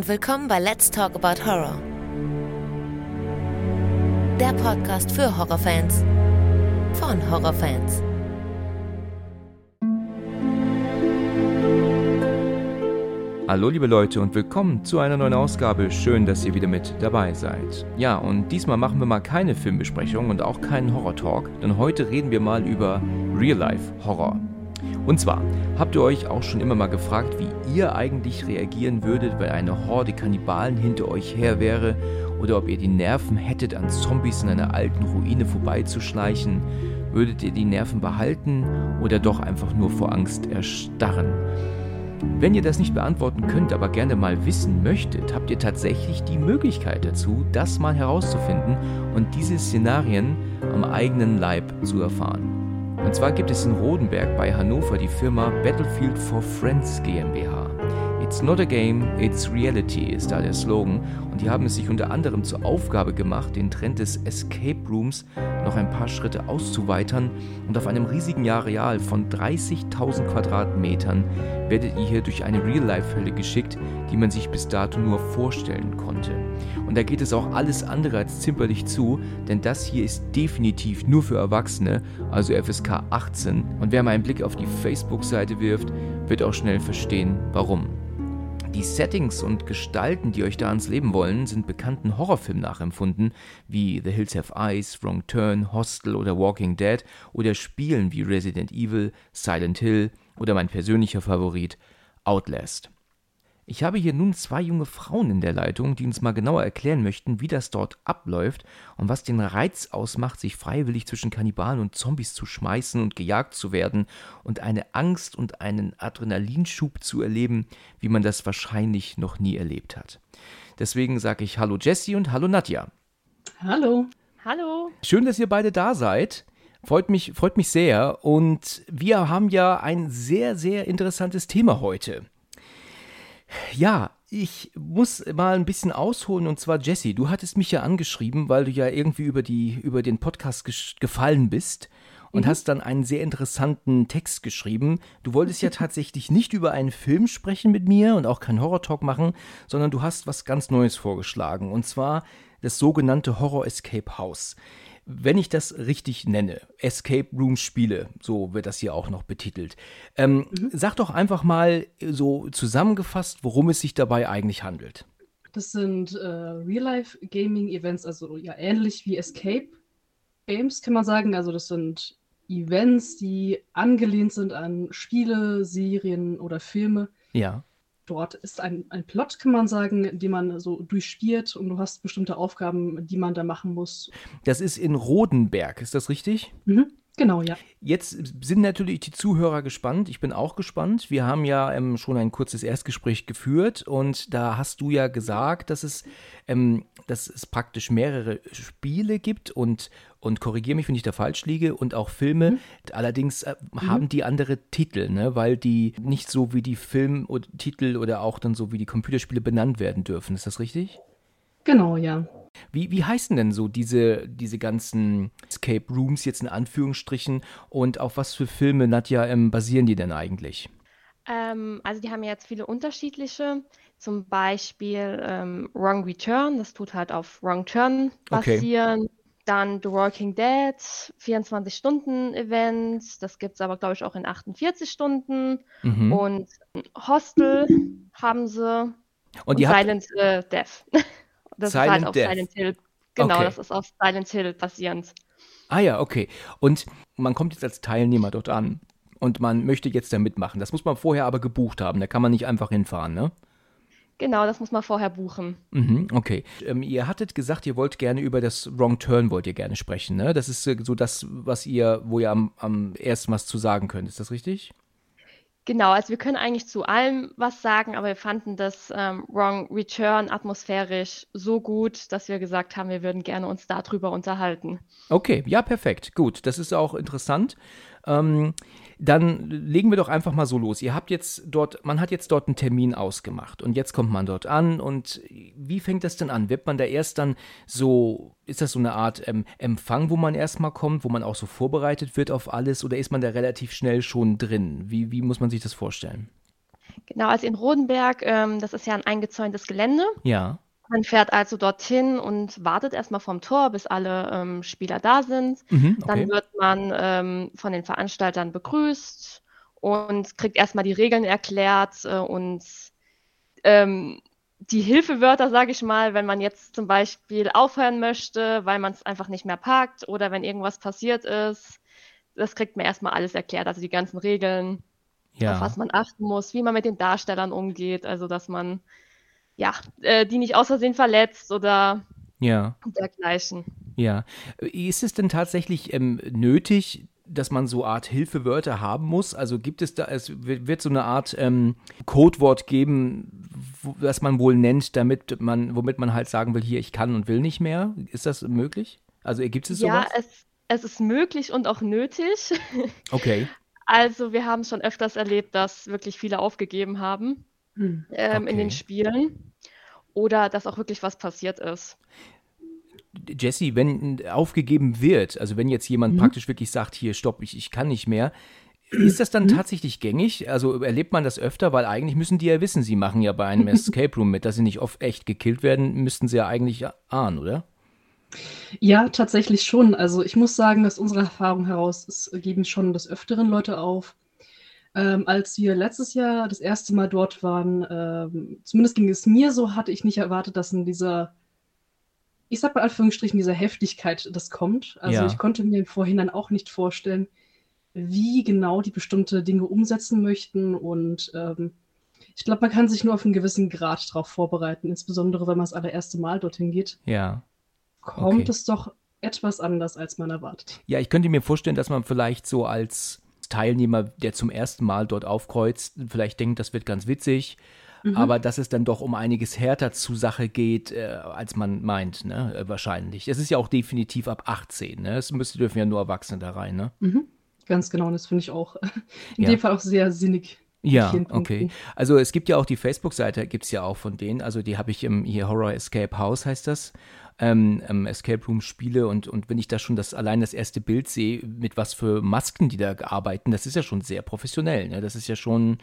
und willkommen bei Let's Talk About Horror. Der Podcast für Horrorfans von Horrorfans. Hallo liebe Leute und willkommen zu einer neuen Ausgabe. Schön, dass ihr wieder mit dabei seid. Ja, und diesmal machen wir mal keine Filmbesprechung und auch keinen Horror-Talk, denn heute reden wir mal über Real-Life-Horror. Und zwar, habt ihr euch auch schon immer mal gefragt, wie ihr eigentlich reagieren würdet, wenn eine Horde Kannibalen hinter euch her wäre oder ob ihr die Nerven hättet, an Zombies in einer alten Ruine vorbeizuschleichen? Würdet ihr die Nerven behalten oder doch einfach nur vor Angst erstarren? Wenn ihr das nicht beantworten könnt, aber gerne mal wissen möchtet, habt ihr tatsächlich die Möglichkeit dazu, das mal herauszufinden und diese Szenarien am eigenen Leib zu erfahren. Und zwar gibt es in Rodenberg bei Hannover die Firma Battlefield for Friends GmbH. It's not a game, it's reality ist da der Slogan und die haben es sich unter anderem zur Aufgabe gemacht, den Trend des Escape Rooms noch ein paar Schritte auszuweitern und auf einem riesigen Areal von 30.000 Quadratmetern werdet ihr hier durch eine Real-Life-Hölle geschickt, die man sich bis dato nur vorstellen konnte. Und da geht es auch alles andere als zimperlich zu, denn das hier ist definitiv nur für Erwachsene, also FSK 18 und wer mal einen Blick auf die Facebook-Seite wirft, wird auch schnell verstehen, warum. Die Settings und Gestalten, die euch da ans Leben wollen, sind bekannten Horrorfilmen nachempfunden, wie The Hills Have Eyes, Wrong Turn, Hostel oder Walking Dead oder Spielen wie Resident Evil, Silent Hill oder mein persönlicher Favorit Outlast. Ich habe hier nun zwei junge Frauen in der Leitung, die uns mal genauer erklären möchten, wie das dort abläuft und was den Reiz ausmacht, sich freiwillig zwischen Kannibalen und Zombies zu schmeißen und gejagt zu werden und eine Angst und einen Adrenalinschub zu erleben, wie man das wahrscheinlich noch nie erlebt hat. Deswegen sage ich Hallo Jessie und Hallo Nadja. Hallo. Hallo. Schön, dass ihr beide da seid. Freut mich, freut mich sehr. Und wir haben ja ein sehr, sehr interessantes Thema heute. Ja, ich muss mal ein bisschen ausholen und zwar Jesse, du hattest mich ja angeschrieben, weil du ja irgendwie über die über den Podcast gefallen bist und mhm. hast dann einen sehr interessanten Text geschrieben. Du wolltest ja tatsächlich nicht über einen Film sprechen mit mir und auch keinen Horror Talk machen, sondern du hast was ganz Neues vorgeschlagen und zwar das sogenannte Horror Escape House wenn ich das richtig nenne, Escape Room Spiele, so wird das hier auch noch betitelt. Ähm, mhm. Sag doch einfach mal so zusammengefasst, worum es sich dabei eigentlich handelt. Das sind äh, Real-Life-Gaming-Events, also ja ähnlich wie Escape Games, kann man sagen. Also das sind Events, die angelehnt sind an Spiele, Serien oder Filme. Ja dort ist ein, ein Plot, kann man sagen, den man so durchspielt und du hast bestimmte Aufgaben, die man da machen muss. Das ist in Rodenberg, ist das richtig? Mhm. Genau, ja. Jetzt sind natürlich die Zuhörer gespannt. Ich bin auch gespannt. Wir haben ja ähm, schon ein kurzes Erstgespräch geführt und da hast du ja gesagt, dass es, ähm, dass es praktisch mehrere Spiele gibt und, und korrigiere mich, wenn ich da falsch liege, und auch Filme. Mhm. Allerdings äh, mhm. haben die andere Titel, ne? weil die nicht so wie die Filmtitel oder auch dann so wie die Computerspiele benannt werden dürfen. Ist das richtig? Genau, ja. Wie, wie heißen denn so diese, diese ganzen Escape Rooms jetzt in Anführungsstrichen und auf was für Filme, Nadja, ähm, basieren die denn eigentlich? Ähm, also die haben jetzt viele unterschiedliche, zum Beispiel ähm, Wrong Return, das tut halt auf Wrong Turn basieren. Okay. Dann The Walking Dead, 24-Stunden-Event, das gibt es aber, glaube ich, auch in 48 Stunden. Mhm. Und Hostel haben sie. Und, und Silent äh, Death. Das Silent ist halt auf Death. Silent Hill. Genau, okay. das ist auf Silent Hill basierend. Ah ja, okay. Und man kommt jetzt als Teilnehmer dort an und man möchte jetzt da mitmachen. Das muss man vorher aber gebucht haben. Da kann man nicht einfach hinfahren, ne? Genau, das muss man vorher buchen. Mhm, okay. Ähm, ihr hattet gesagt, ihr wollt gerne über das Wrong Turn wollt ihr gerne sprechen, ne? Das ist äh, so das, was ihr, wo ihr am, am ersten was zu sagen könnt. Ist das richtig? Genau, also wir können eigentlich zu allem was sagen, aber wir fanden das ähm, Wrong Return atmosphärisch so gut, dass wir gesagt haben, wir würden gerne uns darüber unterhalten. Okay, ja, perfekt. Gut, das ist auch interessant. Ähm, dann legen wir doch einfach mal so los. Ihr habt jetzt dort, man hat jetzt dort einen Termin ausgemacht und jetzt kommt man dort an und wie fängt das denn an? Wird man da erst dann so, ist das so eine Art ähm, Empfang, wo man erstmal kommt, wo man auch so vorbereitet wird auf alles oder ist man da relativ schnell schon drin? Wie, wie muss man sich das vorstellen? Genau, also in Rodenberg, ähm, das ist ja ein eingezäuntes Gelände. Ja. Man fährt also dorthin und wartet erstmal vom Tor, bis alle ähm, Spieler da sind. Mhm, okay. Dann wird man ähm, von den Veranstaltern begrüßt und kriegt erstmal die Regeln erklärt äh, und ähm, die Hilfewörter, sage ich mal, wenn man jetzt zum Beispiel aufhören möchte, weil man es einfach nicht mehr packt oder wenn irgendwas passiert ist, das kriegt man erstmal alles erklärt, also die ganzen Regeln, ja. auf was man achten muss, wie man mit den Darstellern umgeht, also dass man ja, äh, die nicht aus Versehen verletzt oder ja. dergleichen. Ja. Ist es denn tatsächlich ähm, nötig, dass man so Art Hilfewörter haben muss? Also gibt es da, es wird so eine Art ähm, Codewort geben, wo, das man wohl nennt, damit man, womit man halt sagen will, hier, ich kann und will nicht mehr. Ist das möglich? Also gibt es sowas? Ja, es, es ist möglich und auch nötig. Okay. Also wir haben schon öfters erlebt, dass wirklich viele aufgegeben haben hm. ähm, okay. in den Spielen oder dass auch wirklich was passiert ist. Jesse, wenn aufgegeben wird, also wenn jetzt jemand mhm. praktisch wirklich sagt, hier, stopp, ich, ich kann nicht mehr, ist das dann mhm. tatsächlich gängig? Also erlebt man das öfter? Weil eigentlich müssen die ja wissen, sie machen ja bei einem Escape Room mit, dass sie nicht oft echt gekillt werden, müssten sie ja eigentlich ahnen, oder? Ja, tatsächlich schon. Also ich muss sagen, aus unserer Erfahrung heraus, es geben schon des Öfteren Leute auf. Ähm, als wir letztes Jahr das erste Mal dort waren, ähm, zumindest ging es mir so, hatte ich nicht erwartet, dass in dieser ich sag mal Anführungsstrichen, dieser Heftigkeit das kommt. Also ja. ich konnte mir im Vorhinein auch nicht vorstellen, wie genau die bestimmte Dinge umsetzen möchten. Und ähm, ich glaube, man kann sich nur auf einen gewissen Grad darauf vorbereiten, insbesondere wenn man das allererste Mal dorthin geht. Ja. Kommt okay. es doch etwas anders, als man erwartet. Ja, ich könnte mir vorstellen, dass man vielleicht so als Teilnehmer, der zum ersten Mal dort aufkreuzt, vielleicht denkt, das wird ganz witzig Mhm. aber dass es dann doch um einiges härter zur Sache geht, äh, als man meint, ne? Äh, wahrscheinlich. Es ist ja auch definitiv ab 18, ne? Es müsste, dürfen ja nur Erwachsene da rein, ne? Mhm. Ganz genau, das finde ich auch in ja. dem Fall auch sehr sinnig. Ja, okay. Also es gibt ja auch die Facebook-Seite, gibt es ja auch von denen. Also die habe ich im hier Horror Escape House heißt das. Ähm, ähm, Escape Room Spiele und, und wenn ich da schon das allein das erste Bild sehe, mit was für Masken die da arbeiten, das ist ja schon sehr professionell. Ne? Das ist ja schon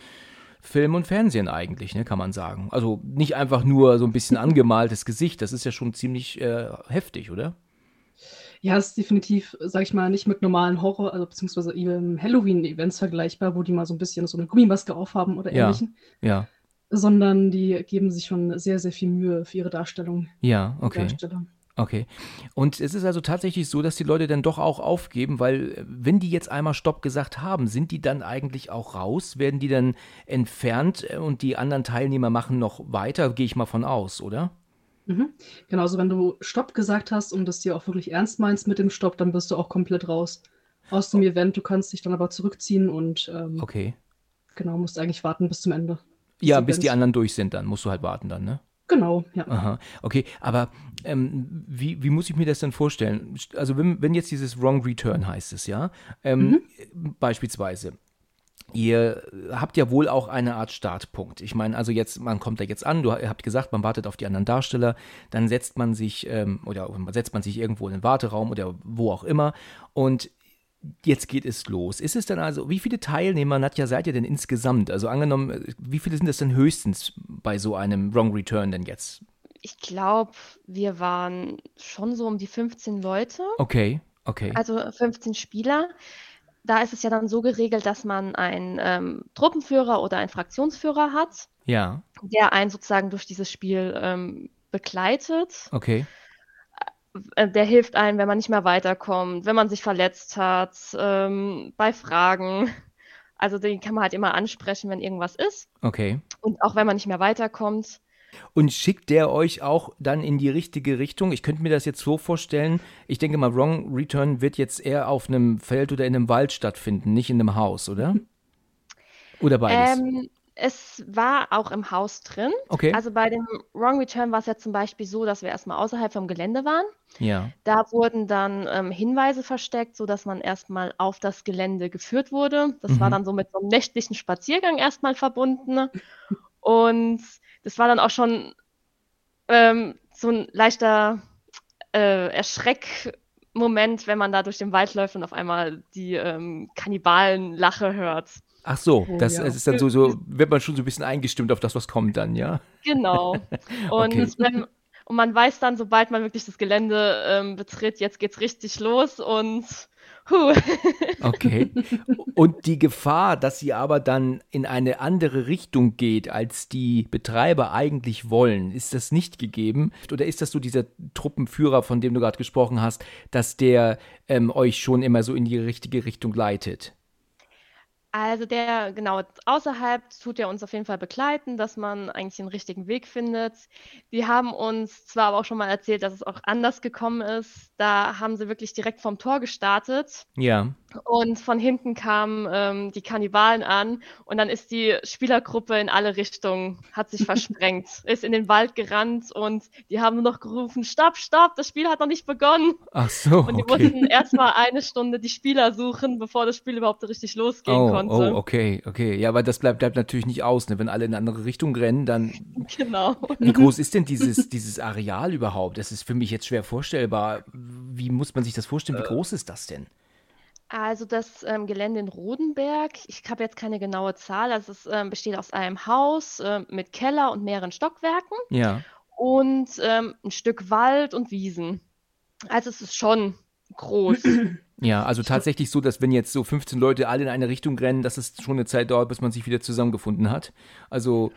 Film und Fernsehen eigentlich, ne, kann man sagen. Also nicht einfach nur so ein bisschen angemaltes Gesicht, das ist ja schon ziemlich äh, heftig, oder? Ja, es ist definitiv, sag ich mal, nicht mit normalen Horror, also beziehungsweise Halloween-Events vergleichbar, wo die mal so ein bisschen so eine Gummimaske aufhaben oder ähnlichen. Ja. Sondern die geben sich schon sehr, sehr viel Mühe für ihre Darstellung. Ja, okay. Okay. Und es ist also tatsächlich so, dass die Leute dann doch auch aufgeben, weil äh, wenn die jetzt einmal Stopp gesagt haben, sind die dann eigentlich auch raus? Werden die dann entfernt äh, und die anderen Teilnehmer machen noch weiter? Gehe ich mal von aus, oder? Mhm. Genauso, wenn du Stopp gesagt hast und das dir auch wirklich ernst meinst mit dem Stopp, dann bist du auch komplett raus aus dem Event. Du kannst dich dann aber zurückziehen und ähm, okay. genau, musst eigentlich warten bis zum Ende. Ja, bis die anderen durch sind, dann musst du halt warten dann, ne? Genau, ja. Aha, okay, aber ähm, wie, wie muss ich mir das denn vorstellen? Also wenn, wenn jetzt dieses Wrong Return heißt es, ja, ähm, mhm. beispielsweise, Ihr habt ja wohl auch eine Art Startpunkt. Ich meine, also jetzt, man kommt da jetzt an, du habt gesagt, man wartet auf die anderen Darsteller, dann setzt man sich ähm, oder setzt man sich irgendwo in den Warteraum oder wo auch immer und jetzt geht es los. Ist es dann also, wie viele Teilnehmer, Nadja, seid ihr denn insgesamt? Also angenommen, wie viele sind das denn höchstens bei so einem Wrong Return denn jetzt? Ich glaube, wir waren schon so um die 15 Leute. Okay, okay. Also 15 Spieler. Da ist es ja dann so geregelt, dass man einen ähm, Truppenführer oder einen Fraktionsführer hat. Ja. Der einen sozusagen durch dieses Spiel ähm, begleitet. Okay. Äh, der hilft einem, wenn man nicht mehr weiterkommt, wenn man sich verletzt hat, ähm, bei Fragen. Also den kann man halt immer ansprechen, wenn irgendwas ist. Okay. Und auch wenn man nicht mehr weiterkommt. Und schickt der euch auch dann in die richtige Richtung? Ich könnte mir das jetzt so vorstellen. Ich denke mal, Wrong Return wird jetzt eher auf einem Feld oder in einem Wald stattfinden, nicht in einem Haus, oder? Oder beides? Ähm, es war auch im Haus drin. Okay. Also bei dem Wrong Return war es ja zum Beispiel so, dass wir erstmal außerhalb vom Gelände waren. Ja. Da wurden dann ähm, Hinweise versteckt, sodass man erstmal auf das Gelände geführt wurde. Das mhm. war dann so mit so einem nächtlichen Spaziergang erstmal verbunden. Und das war dann auch schon ähm, so ein leichter äh, Erschreckmoment, wenn man da durch den Wald läuft und auf einmal die ähm, Kannibalen-Lache hört. Ach so, Oh, das, ja. ist dann so, so, wird man schon so ein bisschen eingestimmt auf das, was kommt dann, ja? Genau. Und, Okay. wenn, und man weiß dann, sobald man wirklich das Gelände ähm, betritt, jetzt geht's richtig los und huh. Okay. Und die Gefahr, dass sie aber dann in eine andere Richtung geht, als die Betreiber eigentlich wollen, ist das nicht gegeben? Oder ist das so dieser Truppenführer, von dem du gerade gesprochen hast, dass der ähm, euch schon immer so in die richtige Richtung leitet? Also der, genau, außerhalb tut er uns auf jeden Fall begleiten, dass man eigentlich den richtigen Weg findet. Die haben uns zwar aber auch schon mal erzählt, dass es auch anders gekommen ist. Da haben sie wirklich direkt vom Tor gestartet Ja. Und von hinten kamen ähm, die Kannibalen an und dann ist die Spielergruppe in alle Richtungen, hat sich versprengt, ist in den Wald gerannt und die haben nur noch gerufen, stopp, stopp, das Spiel hat noch nicht begonnen. Ach so, Und die okay. mussten erstmal eine Stunde die Spieler suchen, bevor das Spiel überhaupt richtig losgehen Oh, konnte. oh, okay, okay. Ja, aber das bleibt, bleibt natürlich nicht aus, ne? Wenn alle in eine andere Richtung rennen, dann Genau. Wie groß ist denn dieses, dieses Areal überhaupt? Das ist für mich jetzt schwer vorstellbar. Wie muss man sich das vorstellen? Wie groß ist das denn? Also das ähm, Gelände in Rodenberg, ich habe jetzt keine genaue Zahl, also es ähm, besteht aus einem Haus ähm, mit Keller und mehreren Stockwerken Ja. und ähm, ein Stück Wald und Wiesen. Also es ist schon groß. Ja, also tatsächlich so, dass wenn jetzt so 15 Leute alle in eine Richtung rennen, dass es schon eine Zeit dauert, bis man sich wieder zusammengefunden hat. Also,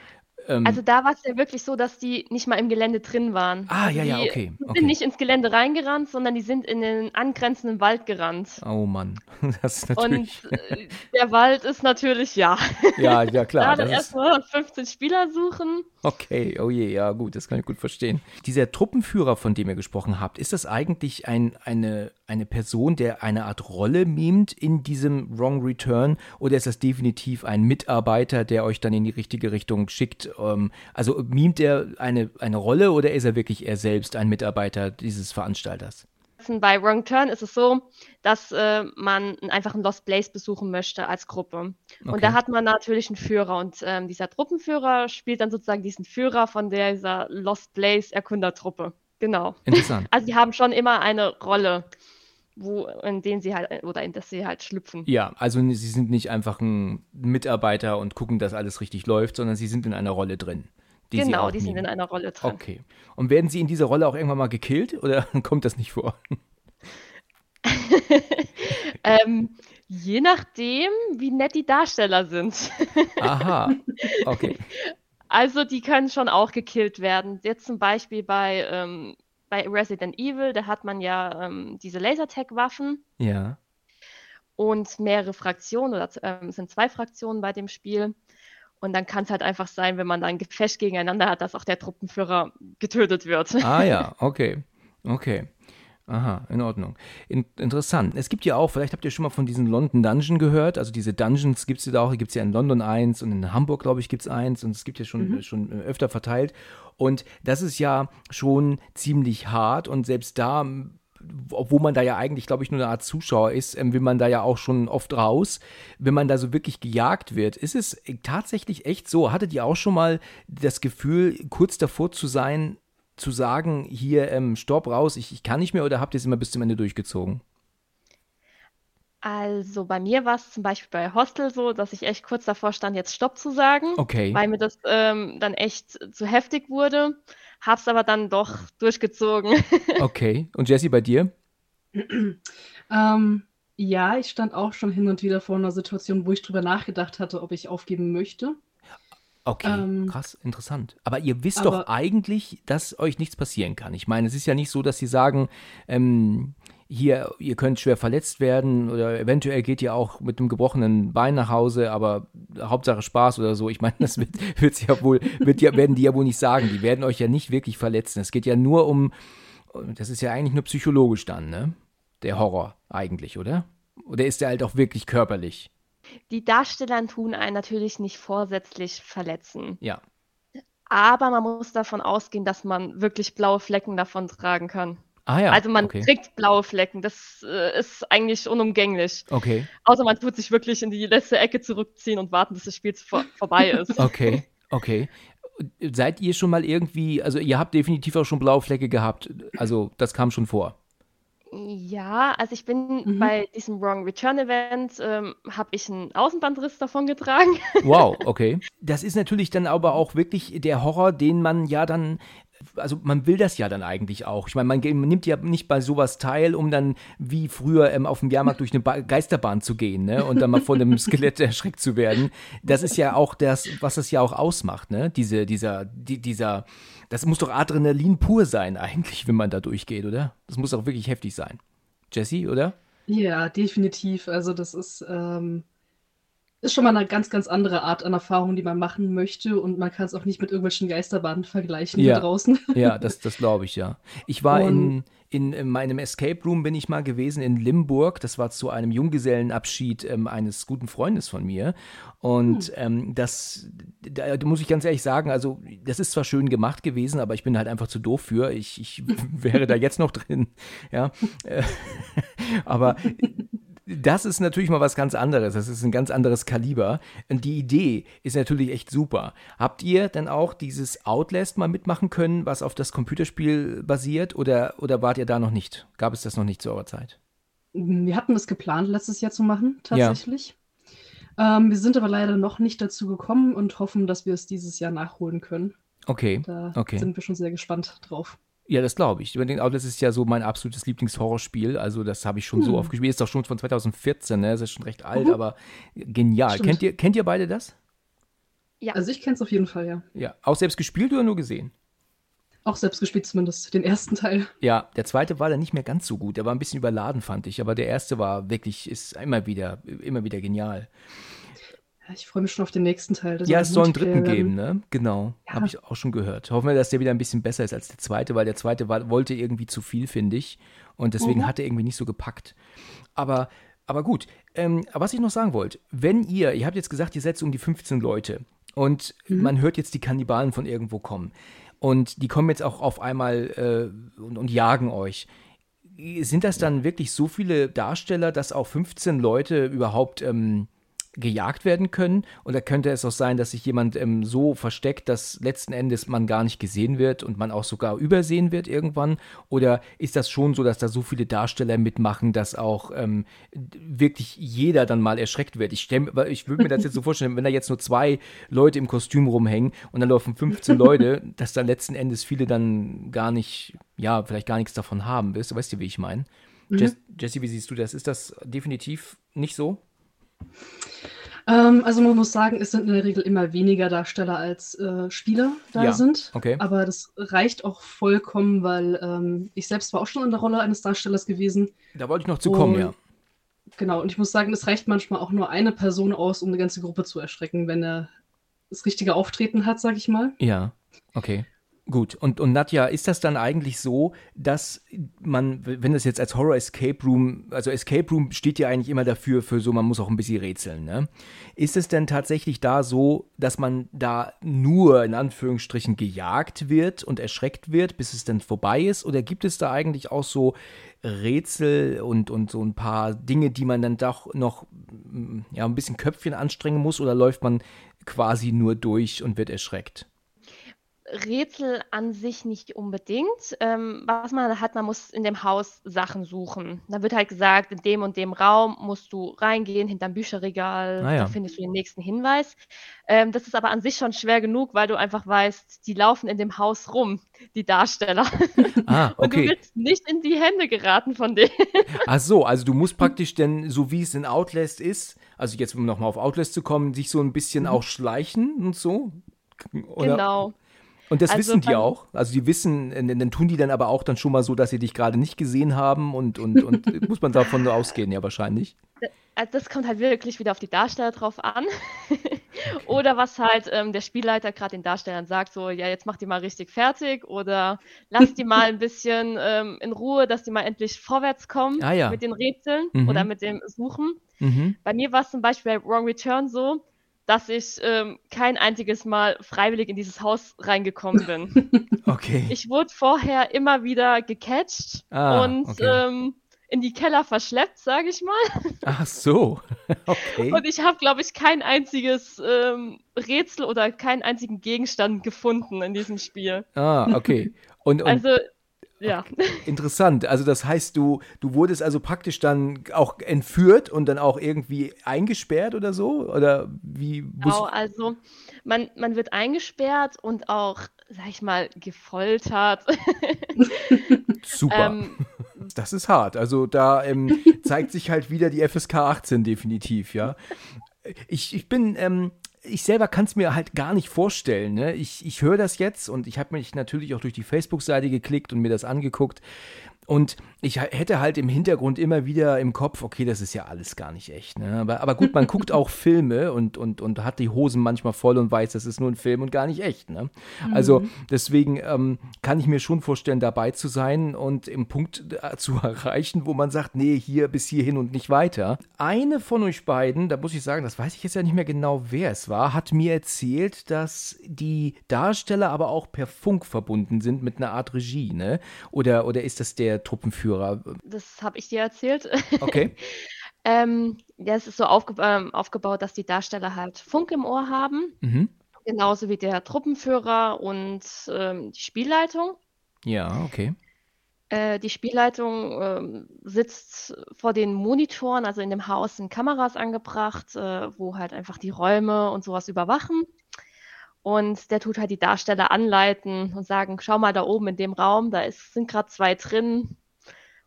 ähm, Also da war es ja wirklich so, dass die nicht mal im Gelände drin waren. Ah, also ja, ja, die okay, sind okay. nicht ins Gelände reingerannt, sondern die sind in den angrenzenden Wald gerannt. oh Mann, das ist natürlich. Und äh, der Wald ist natürlich, ja. ja, ja, klar. Da dann erstmal 15 Spieler suchen. okay, oh je, ja, gut, das kann ich gut verstehen. Dieser Truppenführer, von dem ihr gesprochen habt, ist das eigentlich ein, eine, eine Person, der eine Art Rolle mimt in diesem Wrong Return oder ist das definitiv ein Mitarbeiter, der euch dann in die richtige Richtung schickt? Ähm, also mimt er eine, eine Rolle oder ist er wirklich er selbst ein Mitarbeiter dieses Veranstalters? Bei Wrong Turn ist es so, dass äh, man einfach einen Lost Place besuchen möchte als Gruppe. Okay. Und da hat man natürlich einen Führer und ähm, dieser Truppenführer spielt dann sozusagen diesen Führer von dieser Lost Place Erkundertruppe. Genau. Interessant. Also die haben schon immer eine Rolle, wo, in denen sie halt, oder in das sie halt schlüpfen. Ja, also sie sind nicht einfach ein Mitarbeiter und gucken, dass alles richtig läuft, sondern sie sind in einer Rolle drin. Die genau, die sind in einer Rolle drin. Okay. Und werden sie in dieser Rolle auch irgendwann mal gekillt oder kommt das nicht vor? ähm, je nachdem, wie nett die Darsteller sind. Aha. Okay. Also die können schon auch gekillt werden. Jetzt zum Beispiel bei, ähm, bei Resident Evil, da hat man ja ähm, diese Lasertag-Waffen Ja. und mehrere Fraktionen, oder ähm, es sind zwei Fraktionen bei dem Spiel. Und dann kann es halt einfach sein, wenn man da ein Gefecht gegeneinander hat, dass auch der Truppenführer getötet wird. Ah ja, okay. Okay. Aha, in Ordnung. In, interessant. Es gibt ja auch, vielleicht habt ihr schon mal von diesen London Dungeon gehört. Also diese Dungeons gibt es ja auch. Gibt es ja in London eins und in Hamburg, glaube ich, gibt es eins. Und es gibt ja schon, schon öfter verteilt. Und das ist ja schon ziemlich hart. Und selbst da, obwohl man da ja eigentlich, glaube ich, nur eine Art Zuschauer ist, ähm, will man da ja auch schon oft raus. Wenn man da so wirklich gejagt wird, ist es tatsächlich echt so. Hattet ihr auch schon mal das Gefühl, kurz davor zu sein, zu sagen, hier, ähm, stopp, raus, ich, ich kann nicht mehr, oder habt ihr es immer bis zum Ende durchgezogen? Also bei mir war es zum Beispiel bei Hostel so, dass ich echt kurz davor stand, jetzt Stopp zu sagen, Okay. weil mir das ähm, dann echt zu heftig wurde. Hab's aber dann doch durchgezogen. Okay. Und Jesse, bei dir? Ähm, ja, ich stand auch schon hin und wieder vor einer Situation, wo ich drüber nachgedacht hatte, ob ich aufgeben möchte. Okay, Ähm, krass, interessant. Aber ihr wisst aber- doch eigentlich, dass euch nichts passieren kann. Ich meine, es ist ja nicht so, dass sie sagen, ähm, hier, ihr könnt schwer verletzt werden oder eventuell geht ihr auch mit einem gebrochenen Bein nach Hause, aber Hauptsache Spaß oder so. Ich meine, das wird, wird's ja wohl, wird ja, werden die ja wohl nicht sagen. Die werden euch ja nicht wirklich verletzen. Es geht ja nur um, das ist ja eigentlich nur psychologisch dann, ne? Der Horror eigentlich, oder? Oder ist der halt auch wirklich körperlich? Die Darsteller tun einen natürlich nicht vorsätzlich verletzen. Ja. Aber man muss davon ausgehen, dass man wirklich blaue Flecken davon tragen kann. Ah ja. also man okay. kriegt blaue Flecken. Das äh, ist eigentlich unumgänglich. Okay. Außer man tut sich wirklich in die letzte Ecke zurückziehen und warten, bis das Spiel vor vorbei ist. Okay, okay. Seid ihr schon mal irgendwie, also ihr habt definitiv auch schon blaue Flecke gehabt, also das kam schon vor. Ja, also ich bin Mhm. bei diesem Wrong Return Event, ähm, habe ich einen Außenbandriss davon getragen. Wow, okay. Das ist natürlich dann aber auch wirklich der Horror, den man ja dann. Also man will das ja dann eigentlich auch. Ich meine, man, man nimmt ja nicht bei sowas teil, um dann wie früher ähm, auf dem Jahrmarkt durch eine ba Geisterbahn zu gehen, ne? Und dann mal von einem Skelett erschreckt zu werden. Das ist ja auch das, was es ja auch ausmacht, ne? Diese, dieser, die, dieser, das muss doch Adrenalin pur sein eigentlich, wenn man da durchgeht, oder? Das muss auch wirklich heftig sein. Jesse, oder? Ja, definitiv. Also das ist, ähm, ist schon mal eine ganz, ganz andere Art an Erfahrung, die man machen möchte. Und man kann es auch nicht mit irgendwelchen Geisterbahnen vergleichen Ja. hier draußen. Ja, das, das glaube ich, ja. Ich war in, Und- in, in meinem Escape Room, bin ich mal gewesen in Limburg. Das war zu einem Junggesellenabschied ähm, eines guten Freundes von mir. Und ähm, das, da, da muss ich ganz ehrlich sagen, also das ist zwar schön gemacht gewesen, aber ich bin halt einfach zu doof für. Ich, ich wäre da jetzt noch drin, ja. Äh, aber das ist natürlich mal was ganz anderes. Das ist ein ganz anderes Kaliber. Und die Idee ist natürlich echt super. Habt ihr denn auch dieses Outlast mal mitmachen können, was auf das Computerspiel basiert? Oder, oder wart ihr da noch nicht? Gab es das noch nicht zu eurer Zeit? Wir hatten es geplant, letztes Jahr zu machen, tatsächlich. Ähm, wir sind aber leider noch nicht dazu gekommen und hoffen, dass wir es dieses Jahr nachholen können. Okay. Da Okay. sind wir schon sehr gespannt drauf. Ja, das glaube ich. Den Outlast ist ja so mein absolutes Lieblingshorrorspiel. Also, das habe ich schon so Hm. oft gespielt. Ist doch schon von 2014, ne? Das ist schon recht alt, Mhm. aber genial. Stimmt. Kennt ihr, kennt ihr beide das? Ja, Also ich kenne es auf jeden Fall, ja. Ja. Auch selbst gespielt oder nur gesehen? Auch selbst gespielt zumindest, den ersten Teil. Ja, der zweite war dann nicht mehr ganz so gut. Der war ein bisschen überladen, fand ich. Aber der erste war wirklich, ist immer wieder, immer wieder genial. Ich freue mich schon auf den nächsten Teil. Der Ja, es soll einen dritten geben, ne? Genau. Ja. Habe ich auch schon gehört. Hoffen wir, dass der wieder ein bisschen besser ist als der zweite, weil der zweite war, wollte irgendwie zu viel, finde ich. Und deswegen Mhm. hat er irgendwie nicht so gepackt. Aber, aber gut. Ähm, aber was ich noch sagen wollte, wenn ihr, ihr habt jetzt gesagt, ihr seid so um die 15 Leute und Mhm. man hört jetzt die Kannibalen von irgendwo kommen. Und die kommen jetzt auch auf einmal äh, und, und jagen euch. Sind das dann wirklich so viele Darsteller, dass auch 15 Leute überhaupt ähm, gejagt werden können? Oder könnte es auch sein, dass sich jemand ähm, so versteckt, dass letzten Endes man gar nicht gesehen wird und man auch sogar übersehen wird irgendwann? Oder ist das schon so, dass da so viele Darsteller mitmachen, dass auch ähm, wirklich jeder dann mal erschreckt wird? Ich, stell, ich würde mir das jetzt so vorstellen, wenn da jetzt nur zwei Leute im Kostüm rumhängen und dann laufen 15 Leute, dass dann letzten Endes viele dann gar nicht, ja, vielleicht gar nichts davon haben. Weißt du, weißt du, wie ich meine? Jess, Jessie, wie siehst du das? Ist das definitiv nicht so? Ähm, also man muss sagen, es sind in der Regel immer weniger Darsteller als äh, Spieler da Ja, sind. okay. Aber das reicht auch vollkommen, weil ähm, ich selbst war auch schon in der Rolle eines Darstellers gewesen. Da wollte ich noch zu kommen, Und- ja. Genau, und ich muss sagen, es reicht manchmal auch nur eine Person aus, um eine ganze Gruppe zu erschrecken, wenn er das richtige Auftreten hat, sag ich mal. Ja, okay. Gut. Und, und Nadja, ist das dann eigentlich so, dass man, wenn das jetzt als Horror Escape Room, also Escape Room steht ja eigentlich immer dafür, für so, man muss auch ein bisschen rätseln, ne? Ist es denn tatsächlich da so, dass man da nur in Anführungsstrichen gejagt wird und erschreckt wird, bis es dann vorbei ist? Oder gibt es da eigentlich auch so Rätsel und, und so ein paar Dinge, die man dann doch noch ja, ein bisschen Köpfchen anstrengen muss? Oder läuft man quasi nur durch und wird erschreckt? Rätsel an sich nicht unbedingt. Ähm, was man hat, man muss in dem Haus Sachen suchen. Da wird halt gesagt, in dem und dem Raum musst du reingehen, hinterm Bücherregal, Ah ja. da findest du den nächsten Hinweis. Ähm, das ist aber an sich schon schwer genug, weil du einfach weißt, die laufen in dem Haus rum, die Darsteller. Ah, Und du okay. willst nicht in die Hände geraten von denen. Ach so, also du musst praktisch denn, so wie es in Outlast ist, also jetzt um nochmal auf Outlast zu kommen, sich so ein bisschen auch schleichen und so? Oder? Genau. Und das Also wissen die auch? Also die wissen, dann tun die dann aber auch dann schon mal so, dass sie dich gerade nicht gesehen haben und, und, und muss man davon ausgehen, ja wahrscheinlich. Also das kommt halt wirklich wieder auf die Darsteller drauf an. oder was halt ähm, der Spielleiter gerade den Darstellern sagt, so, ja, jetzt mach die mal richtig fertig oder lass die mal ein bisschen ähm, in Ruhe, dass die mal endlich vorwärts kommen Ah ja. mit den Rätseln Mhm. oder mit dem Suchen. Mhm. Bei mir war es zum Beispiel bei Wrong Return so, dass ich ähm, kein einziges Mal freiwillig in dieses Haus reingekommen bin. Okay. Ich wurde vorher immer wieder gecatcht Ah, und okay. ähm, in die Keller verschleppt, sage ich mal. Ach so. Okay. Und ich habe, glaube ich, kein einziges ähm, Rätsel oder keinen einzigen Gegenstand gefunden in diesem Spiel. Ah, okay. Und, und Also Ja. Interessant. Also das heißt, du, du wurdest also praktisch dann auch entführt und dann auch irgendwie eingesperrt oder so? Oder wie? Genau, also man, man wird eingesperrt und auch, sag ich mal, gefoltert. Super. Ähm, das ist hart. Also da ähm, zeigt sich halt wieder die FSK 18 definitiv, ja. Ich, ich bin, ähm, ich selber kann es mir halt gar nicht vorstellen. Ne? Ich, ich höre das jetzt und ich habe mich natürlich auch durch die Facebook-Seite geklickt und mir das angeguckt. Und ich hätte halt im Hintergrund immer wieder im Kopf, okay, das ist ja alles gar nicht echt. Ne? Aber, aber gut, man guckt auch Filme und, und, und hat die Hosen manchmal voll und weiß, das ist nur ein Film und gar nicht echt. Ne? Mhm. Also deswegen ähm, kann ich mir schon vorstellen, dabei zu sein und im Punkt äh, zu erreichen, wo man sagt, nee, hier bis hierhin und nicht weiter. Eine von euch beiden, da muss ich sagen, das weiß ich jetzt ja nicht mehr genau, wer es war, hat mir erzählt, dass die Darsteller aber auch per Funk verbunden sind mit einer Art Regie. Ne? Oder, oder ist das der Truppenführer. Das habe ich dir erzählt. Okay. ähm, ja, es ist so aufge ähm, aufgebaut, dass die Darsteller halt Funk im Ohr haben. Mhm. Genauso wie der Truppenführer und ähm, die Spielleitung. Ja, okay. Äh, die Spielleitung äh, sitzt vor den Monitoren, also in dem Haus sind Kameras angebracht, äh, wo halt einfach die Räume und sowas überwachen. Und der tut halt die Darsteller anleiten und sagen, schau mal da oben in dem Raum, da ist, sind gerade zwei drin,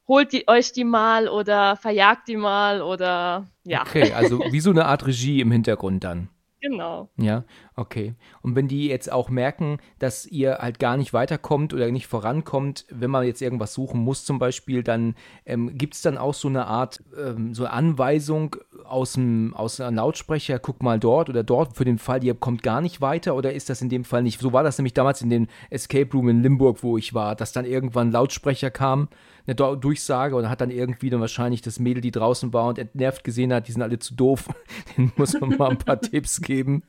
holt die, euch die mal oder verjagt die mal oder ja. Okay, also wie so eine Art Regie im Hintergrund dann. Genau. Ja, okay. Und wenn die jetzt auch merken, dass ihr halt gar nicht weiterkommt oder nicht vorankommt, wenn man jetzt irgendwas suchen muss zum Beispiel, dann ähm, gibt es dann auch so eine Art, ähm, so Anweisung aus dem aus einem Lautsprecher, guck mal dort oder dort für den Fall, ihr kommt gar nicht weiter oder ist das in dem Fall nicht? So war das nämlich damals in dem Escape Room in Limburg, wo ich war, dass dann irgendwann ein Lautsprecher kam eine Durchsage und hat dann irgendwie dann wahrscheinlich das Mädel, die draußen war und entnervt gesehen hat, die sind alle zu doof. Den muss man mal ein paar Tipps geben.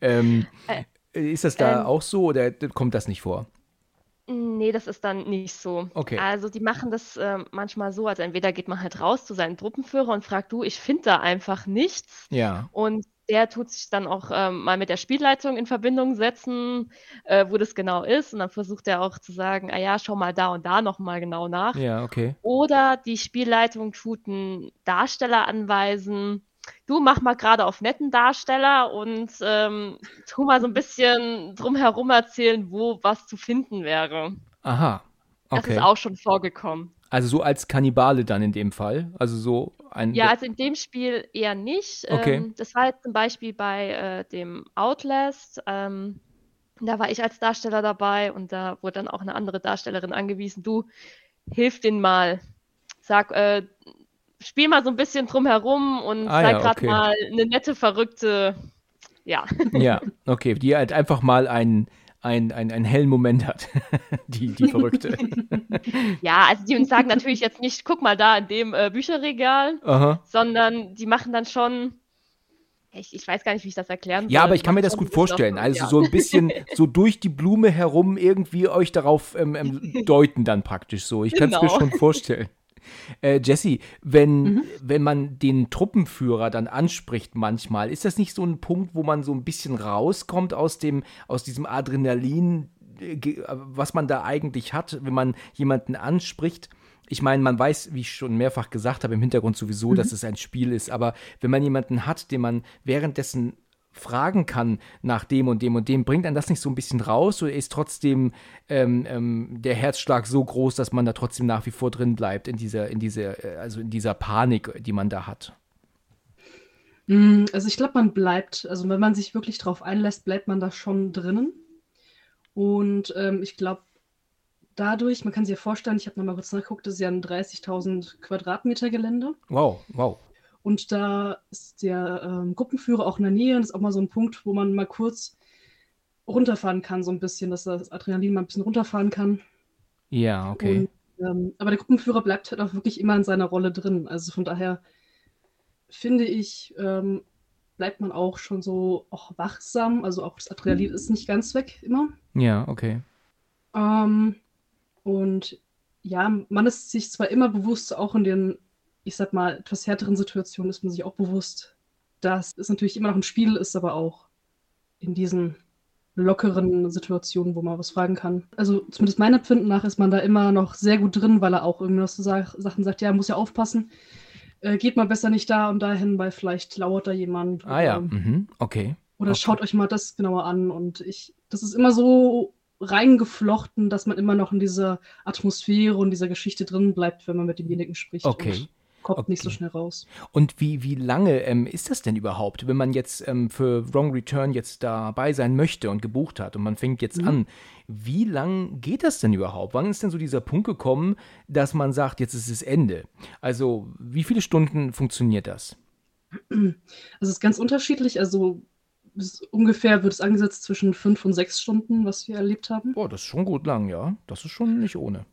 Ähm, äh, ist das da ähm, auch so oder kommt das nicht vor? Nee, das ist dann nicht so. Okay. Also die machen das äh, manchmal so, also entweder geht man halt raus zu seinem Truppenführer und fragt, du, ich finde da einfach nichts. Ja. Und der tut sich dann auch ähm, mal mit der Spielleitung in Verbindung setzen, äh, wo das genau ist. Und dann versucht er auch zu sagen, ah ja, schau mal da und da nochmal genau nach. Ja, okay. Oder die Spielleitung tut einen Darsteller anweisen, du mach mal gerade auf netten Darsteller und ähm, tu mal so ein bisschen drumherum erzählen, wo was zu finden wäre. Aha. Okay. Das ist auch schon vorgekommen. Also so als Kannibale dann in dem Fall? Also so ein. Ja, also in dem Spiel eher nicht. Okay. Ähm, das war jetzt zum Beispiel bei äh, dem Outlast. Ähm, da war ich als Darsteller dabei und da wurde dann auch eine andere Darstellerin angewiesen. Du, hilf den mal. Sag, äh, spiel mal so ein bisschen drumherum und ah, sag ja, gerade okay. mal eine nette, verrückte. Ja. Ja, okay. Die halt einfach mal einen ein, ein, einen hellen Moment hat, die, die Verrückte. ja, also die uns sagen natürlich jetzt nicht, guck mal da in dem äh, Bücherregal, Aha. sondern die machen dann schon, ich, ich, weiß gar nicht, wie ich das erklären soll. Ja, aber ich kann mir das gut vorstellen. Also so ein bisschen so durch die Blume herum irgendwie euch darauf ähm, ähm, deuten dann praktisch so. Ich kann es genau. mir schon vorstellen. Äh, Jesse, wenn, mhm. wenn man den Truppenführer dann anspricht manchmal, ist das nicht so ein Punkt, wo man so ein bisschen rauskommt aus dem, aus diesem Adrenalin, äh, was man da eigentlich hat, wenn man jemanden anspricht? Ich meine, man weiß, wie ich schon mehrfach gesagt habe, im Hintergrund sowieso, mhm. dass es ein Spiel ist, aber wenn man jemanden hat, den man währenddessen fragen kann nach dem und dem und dem, bringt dann das nicht so ein bisschen raus oder ist trotzdem ähm, ähm, der Herzschlag so groß, dass man da trotzdem nach wie vor drin bleibt in dieser, in dieser, äh, also in dieser Panik, die man da hat? Mm, also ich glaube, man bleibt, also wenn man sich wirklich darauf einlässt, bleibt man da schon drinnen. Und ähm, ich glaube, dadurch, man kann sich ja vorstellen, ich habe nochmal kurz nachgeguckt, das ist ja ein 30.000 Quadratmeter Gelände. Wow, wow. Und da ist der ähm, Gruppenführer auch in der Nähe. Und das ist auch mal so ein Punkt, wo man mal kurz runterfahren kann, so ein bisschen, dass das Adrenalin mal ein bisschen runterfahren kann. Ja, okay. Und, ähm, aber der Gruppenführer bleibt halt auch wirklich immer in seiner Rolle drin. Also von daher finde ich, ähm, bleibt man auch schon so auch wachsam. Also auch das Adrenalin ist nicht ganz weg immer. Ja, okay. Ähm, und ja, man ist sich zwar immer bewusst, auch in den ich sag mal, etwas härteren Situationen ist man sich auch bewusst, dass es natürlich immer noch ein Spiel ist, aber auch in diesen lockeren Situationen, wo man was fragen kann. Also zumindest meinem Empfinden nach ist man da immer noch sehr gut drin, weil er auch irgendwie noch so Sachen sagt, ja, muss ja aufpassen. Äh, geht mal besser nicht da und dahin, weil vielleicht lauert da jemand. Ah ja, mhm. okay. Oder okay. schaut euch mal das genauer an. Und ich, das ist immer so reingeflochten, dass man immer noch in dieser Atmosphäre und dieser Geschichte drin bleibt, wenn man mit demjenigen spricht. Okay. Kommt okay. nicht so schnell raus. Und wie, wie lange ähm, ist das denn überhaupt, wenn man jetzt ähm, für Wrong Return jetzt dabei sein möchte und gebucht hat und man fängt jetzt mhm. an? Wie lang geht das denn überhaupt? Wann ist denn so dieser Punkt gekommen, dass man sagt, jetzt ist es Ende? Also, wie viele Stunden funktioniert das? Also, es ist ganz unterschiedlich. Also, ungefähr wird es angesetzt zwischen fünf und sechs Stunden, was wir erlebt haben. Boah, das ist schon gut lang, ja. Das ist schon nicht ohne.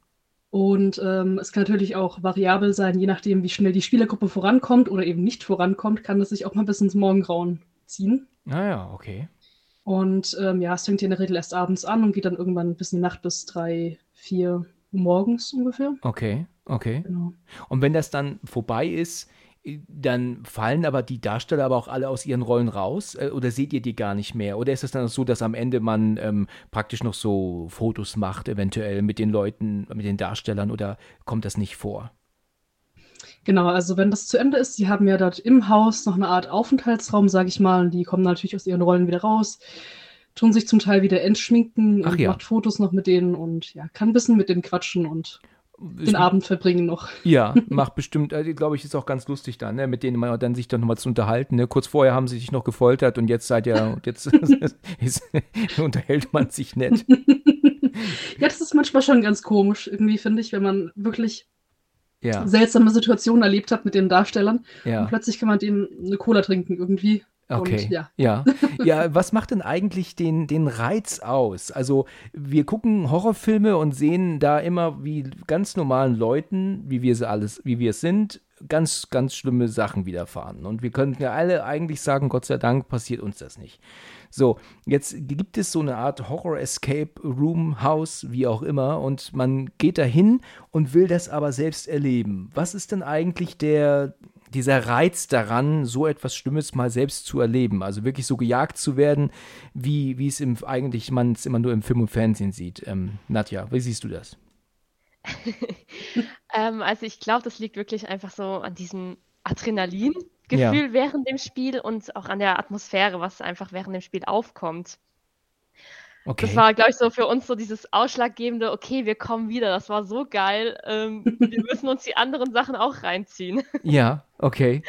Und ähm, es kann natürlich auch variabel sein, je nachdem, wie schnell die Spielergruppe vorankommt oder eben nicht vorankommt, kann es sich auch mal bis ins Morgengrauen ziehen. Naja, ah okay. Und ähm, ja, es fängt in der Regel erst abends an und geht dann irgendwann bis in die Nacht bis drei, vier morgens ungefähr. Okay, okay. Genau. Und wenn das dann vorbei ist, dann fallen aber die Darsteller aber auch alle aus ihren Rollen raus äh, oder seht ihr die gar nicht mehr? Oder ist es dann so, dass am Ende man ähm, praktisch noch so Fotos macht, eventuell mit den Leuten, mit den Darstellern oder kommt das nicht vor? Genau, also wenn das zu Ende ist, die haben ja dort im Haus noch eine Art Aufenthaltsraum, sage ich mal, und die kommen natürlich aus ihren Rollen wieder raus, tun sich zum Teil wieder entschminken Ach und ja. macht Fotos noch mit denen und ja, kann ein bisschen mit denen quatschen und den Abend verbringen noch. Ja, macht bestimmt, also, glaube ich, ist auch ganz lustig dann, ne, mit denen man dann sich dann nochmal zu unterhalten. Ne? Kurz vorher haben sie sich noch gefoltert und jetzt seid ihr, jetzt ist, unterhält man sich nett. ja, das ist manchmal schon ganz komisch, irgendwie, finde ich, wenn man wirklich ja. seltsame Situationen erlebt hat mit den Darstellern. Ja. Und plötzlich kann man denen eine Cola trinken irgendwie. Okay. Und, ja. ja. Ja, was macht denn eigentlich den, den Reiz aus? Also, wir gucken Horrorfilme und sehen da immer wie ganz normalen Leuten, wie wir sie alles, wie wir es sind, ganz, ganz schlimme Sachen widerfahren. Und wir könnten ja alle eigentlich sagen, Gott sei Dank passiert uns das nicht. So, jetzt gibt es so eine Art Horror-Escape Room, Haus, wie auch immer, und man geht dahin und will das aber selbst erleben. Was ist denn eigentlich der, dieser Reiz daran, so etwas Schlimmes mal selbst zu erleben, also wirklich so gejagt zu werden, wie, wie es im, eigentlich man es immer nur im Film und Fernsehen sieht. Ähm, Nadja, wie siehst du das? ähm, also ich glaube, das liegt wirklich einfach so an diesem Adrenalin-Gefühl Ja. während dem Spiel und auch an der Atmosphäre, was einfach während dem Spiel aufkommt. Das Okay. war, glaube ich, so für uns so dieses ausschlaggebende, okay, wir kommen wieder, das war so geil, ähm, wir müssen uns die anderen Sachen auch reinziehen. Ja, okay.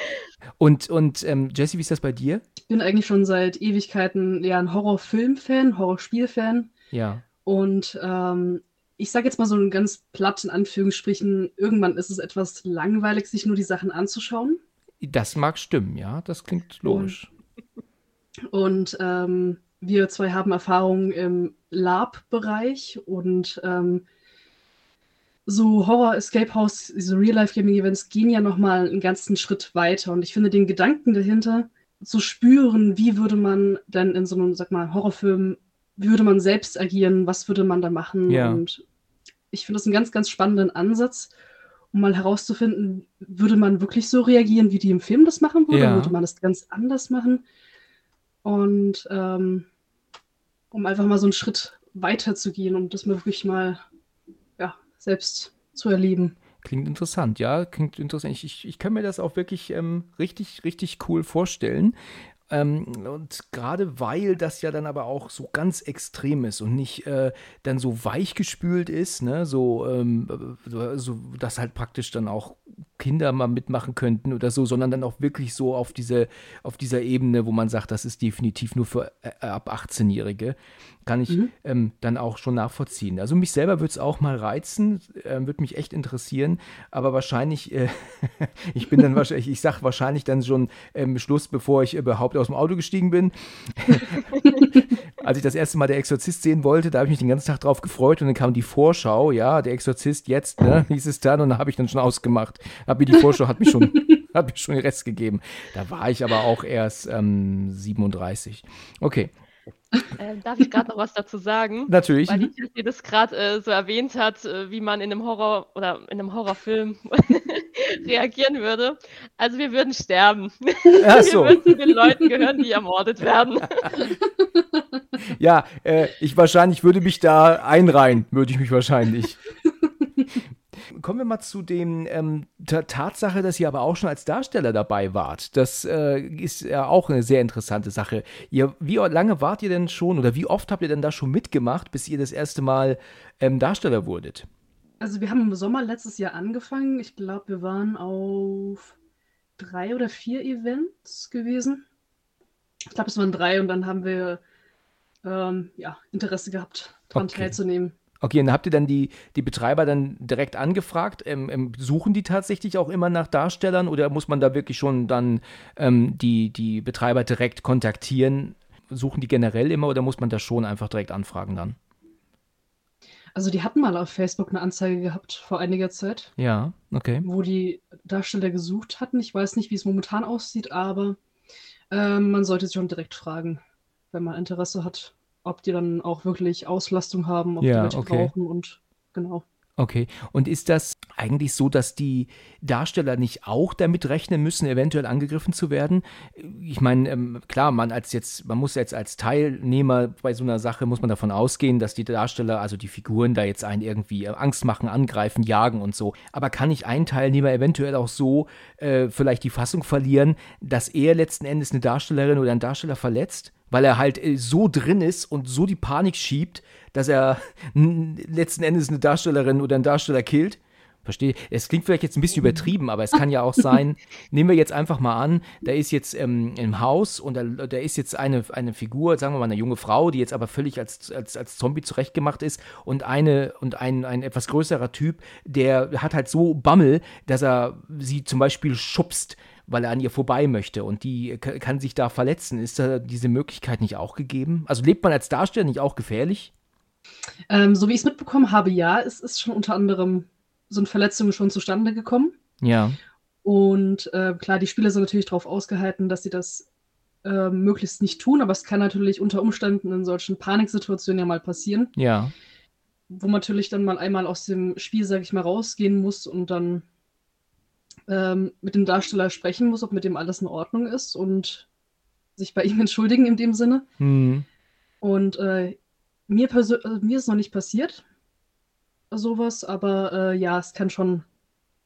Und, und ähm, Jesse, wie ist das bei dir? Ich bin eigentlich schon seit Ewigkeiten ja ein Horrorfilm-Fan, Horrorspiel-Fan. Ja. Und ähm, ich sage jetzt mal so ein ganz platt in Anführungsstrichen, irgendwann ist es etwas langweilig, sich nur die Sachen anzuschauen. Das mag stimmen, ja, das klingt logisch. Und ähm, wir zwei haben Erfahrung im Lab-Bereich und ähm, so Horror-Escape House, diese Real-Life-Gaming-Events gehen ja nochmal einen ganzen Schritt weiter. Und ich finde den Gedanken dahinter, zu spüren, wie würde man dann in so einem, sag mal, Horrorfilm, wie würde man selbst agieren, was würde man da machen? Ja. Und ich finde das einen ganz, ganz spannenden Ansatz, um mal herauszufinden, würde man wirklich so reagieren, wie die im Film das machen würde? Ja. Oder würde man das ganz anders machen? Und ähm, um einfach mal so einen Schritt weiter zu gehen, um das mal wirklich mal ja, selbst zu erleben. Klingt interessant, ja, klingt interessant. Ich, ich, ich kann mir das auch wirklich ähm, richtig, richtig cool vorstellen. Ähm, und gerade weil das ja dann aber auch so ganz extrem ist und nicht äh, dann so weichgespült ist, ne, so, ähm, so, dass halt praktisch dann auch Kinder mal mitmachen könnten oder so, sondern dann auch wirklich so auf diese, auf dieser Ebene, wo man sagt, das ist definitiv nur für äh, ab 18-Jährige, kann ich Mhm. ähm, dann auch schon nachvollziehen. Also mich selber würde es auch mal reizen, ähm, würde mich echt interessieren, aber wahrscheinlich, äh, ich bin dann wahrscheinlich, ich sag wahrscheinlich dann schon ähm, Schluss, bevor ich überhaupt aus dem Auto gestiegen bin. Als ich das erste Mal der Exorzist sehen wollte, da habe ich mich den ganzen Tag drauf gefreut und dann kam die Vorschau, ja, der Exorzist jetzt, ne, hieß es dann und da habe ich dann schon ausgemacht. Hab mir die Vorschau hat mich schon, hat mir schon den Rest gegeben. Da war ich aber auch erst ähm, 37. Okay, Ähm, darf ich gerade noch was dazu sagen? natürlich. Weil die das gerade äh, so erwähnt hat, äh, wie man in einem Horror oder in einem Horrorfilm reagieren würde. Also wir würden sterben. Ach so. Wir würden zu den Leuten gehören, die ermordet werden. Ja, äh, ich wahrscheinlich würde mich da einreihen, würde ich mich wahrscheinlich. Kommen wir mal zu dem ähm, der Tatsache, dass ihr aber auch schon als Darsteller dabei wart. Das äh, ist ja auch eine sehr interessante Sache. Ihr, wie lange wart ihr denn schon oder wie oft habt ihr denn da schon mitgemacht, bis ihr das erste Mal ähm, Darsteller wurdet? Also wir haben im Sommer letztes Jahr angefangen. Ich glaube, wir waren auf drei oder vier Events gewesen. Ich glaube, es waren drei und dann haben wir ähm, ja, Interesse gehabt, daran Okay. teilzunehmen. Okay, und habt ihr dann die, die Betreiber dann direkt angefragt? Ähm, ähm, suchen die tatsächlich auch immer nach Darstellern oder muss man da wirklich schon dann ähm, die, die Betreiber direkt kontaktieren? Suchen die generell immer oder muss man da schon einfach direkt anfragen dann? Also die hatten mal auf Facebook eine Anzeige gehabt vor einiger Zeit, Ja, okay. wo die Darsteller gesucht hatten. Ich weiß nicht, wie es momentan aussieht, aber ähm, man sollte sich schon direkt fragen, wenn man Interesse hat, ob die dann auch wirklich Auslastung haben, ob Ja, die welche okay. brauchen und genau. Okay. Und ist das eigentlich so, dass die Darsteller nicht auch damit rechnen müssen, eventuell angegriffen zu werden? Ich meine, ähm, klar, man als jetzt, man muss jetzt als Teilnehmer bei so einer Sache muss man davon ausgehen, dass die Darsteller, also die Figuren, da jetzt einen irgendwie äh, Angst machen, angreifen, jagen und so. Aber kann nicht ein Teilnehmer eventuell auch so äh, vielleicht die Fassung verlieren, dass er letzten Endes eine Darstellerin oder einen Darsteller verletzt? Weil er halt äh, so drin ist und so die Panik schiebt, dass er letzten Endes eine Darstellerin oder einen Darsteller killt. Verstehe. Es klingt vielleicht jetzt ein bisschen übertrieben, aber es kann ja auch sein, nehmen wir jetzt einfach mal an, da ist jetzt ähm, im Haus und da, da ist jetzt eine, eine Figur, sagen wir mal eine junge Frau, die jetzt aber völlig als, als, als Zombie zurechtgemacht ist und eine und ein, ein etwas größerer Typ, der hat halt so Bammel, dass er sie zum Beispiel schubst, weil er an ihr vorbei möchte und die ka- kann sich da verletzen. Ist da diese Möglichkeit nicht auch gegeben? Also lebt man als Darsteller nicht auch gefährlich? Ähm, so wie ich es mitbekommen habe, ja, es ist schon unter anderem so eine Verletzung schon zustande gekommen. Ja. Und äh, klar, die Spieler sind natürlich darauf ausgehalten, dass sie das äh, möglichst nicht tun, aber es kann natürlich unter Umständen in solchen Paniksituationen ja mal passieren, Ja. wo man natürlich dann mal einmal aus dem Spiel, sage ich mal, rausgehen muss und dann ähm, mit dem Darsteller sprechen muss, ob mit dem alles in Ordnung ist und sich bei ihm entschuldigen in dem Sinne. Hm. Und äh, mir, also mir ist noch nicht passiert, sowas, aber äh, ja, es kann schon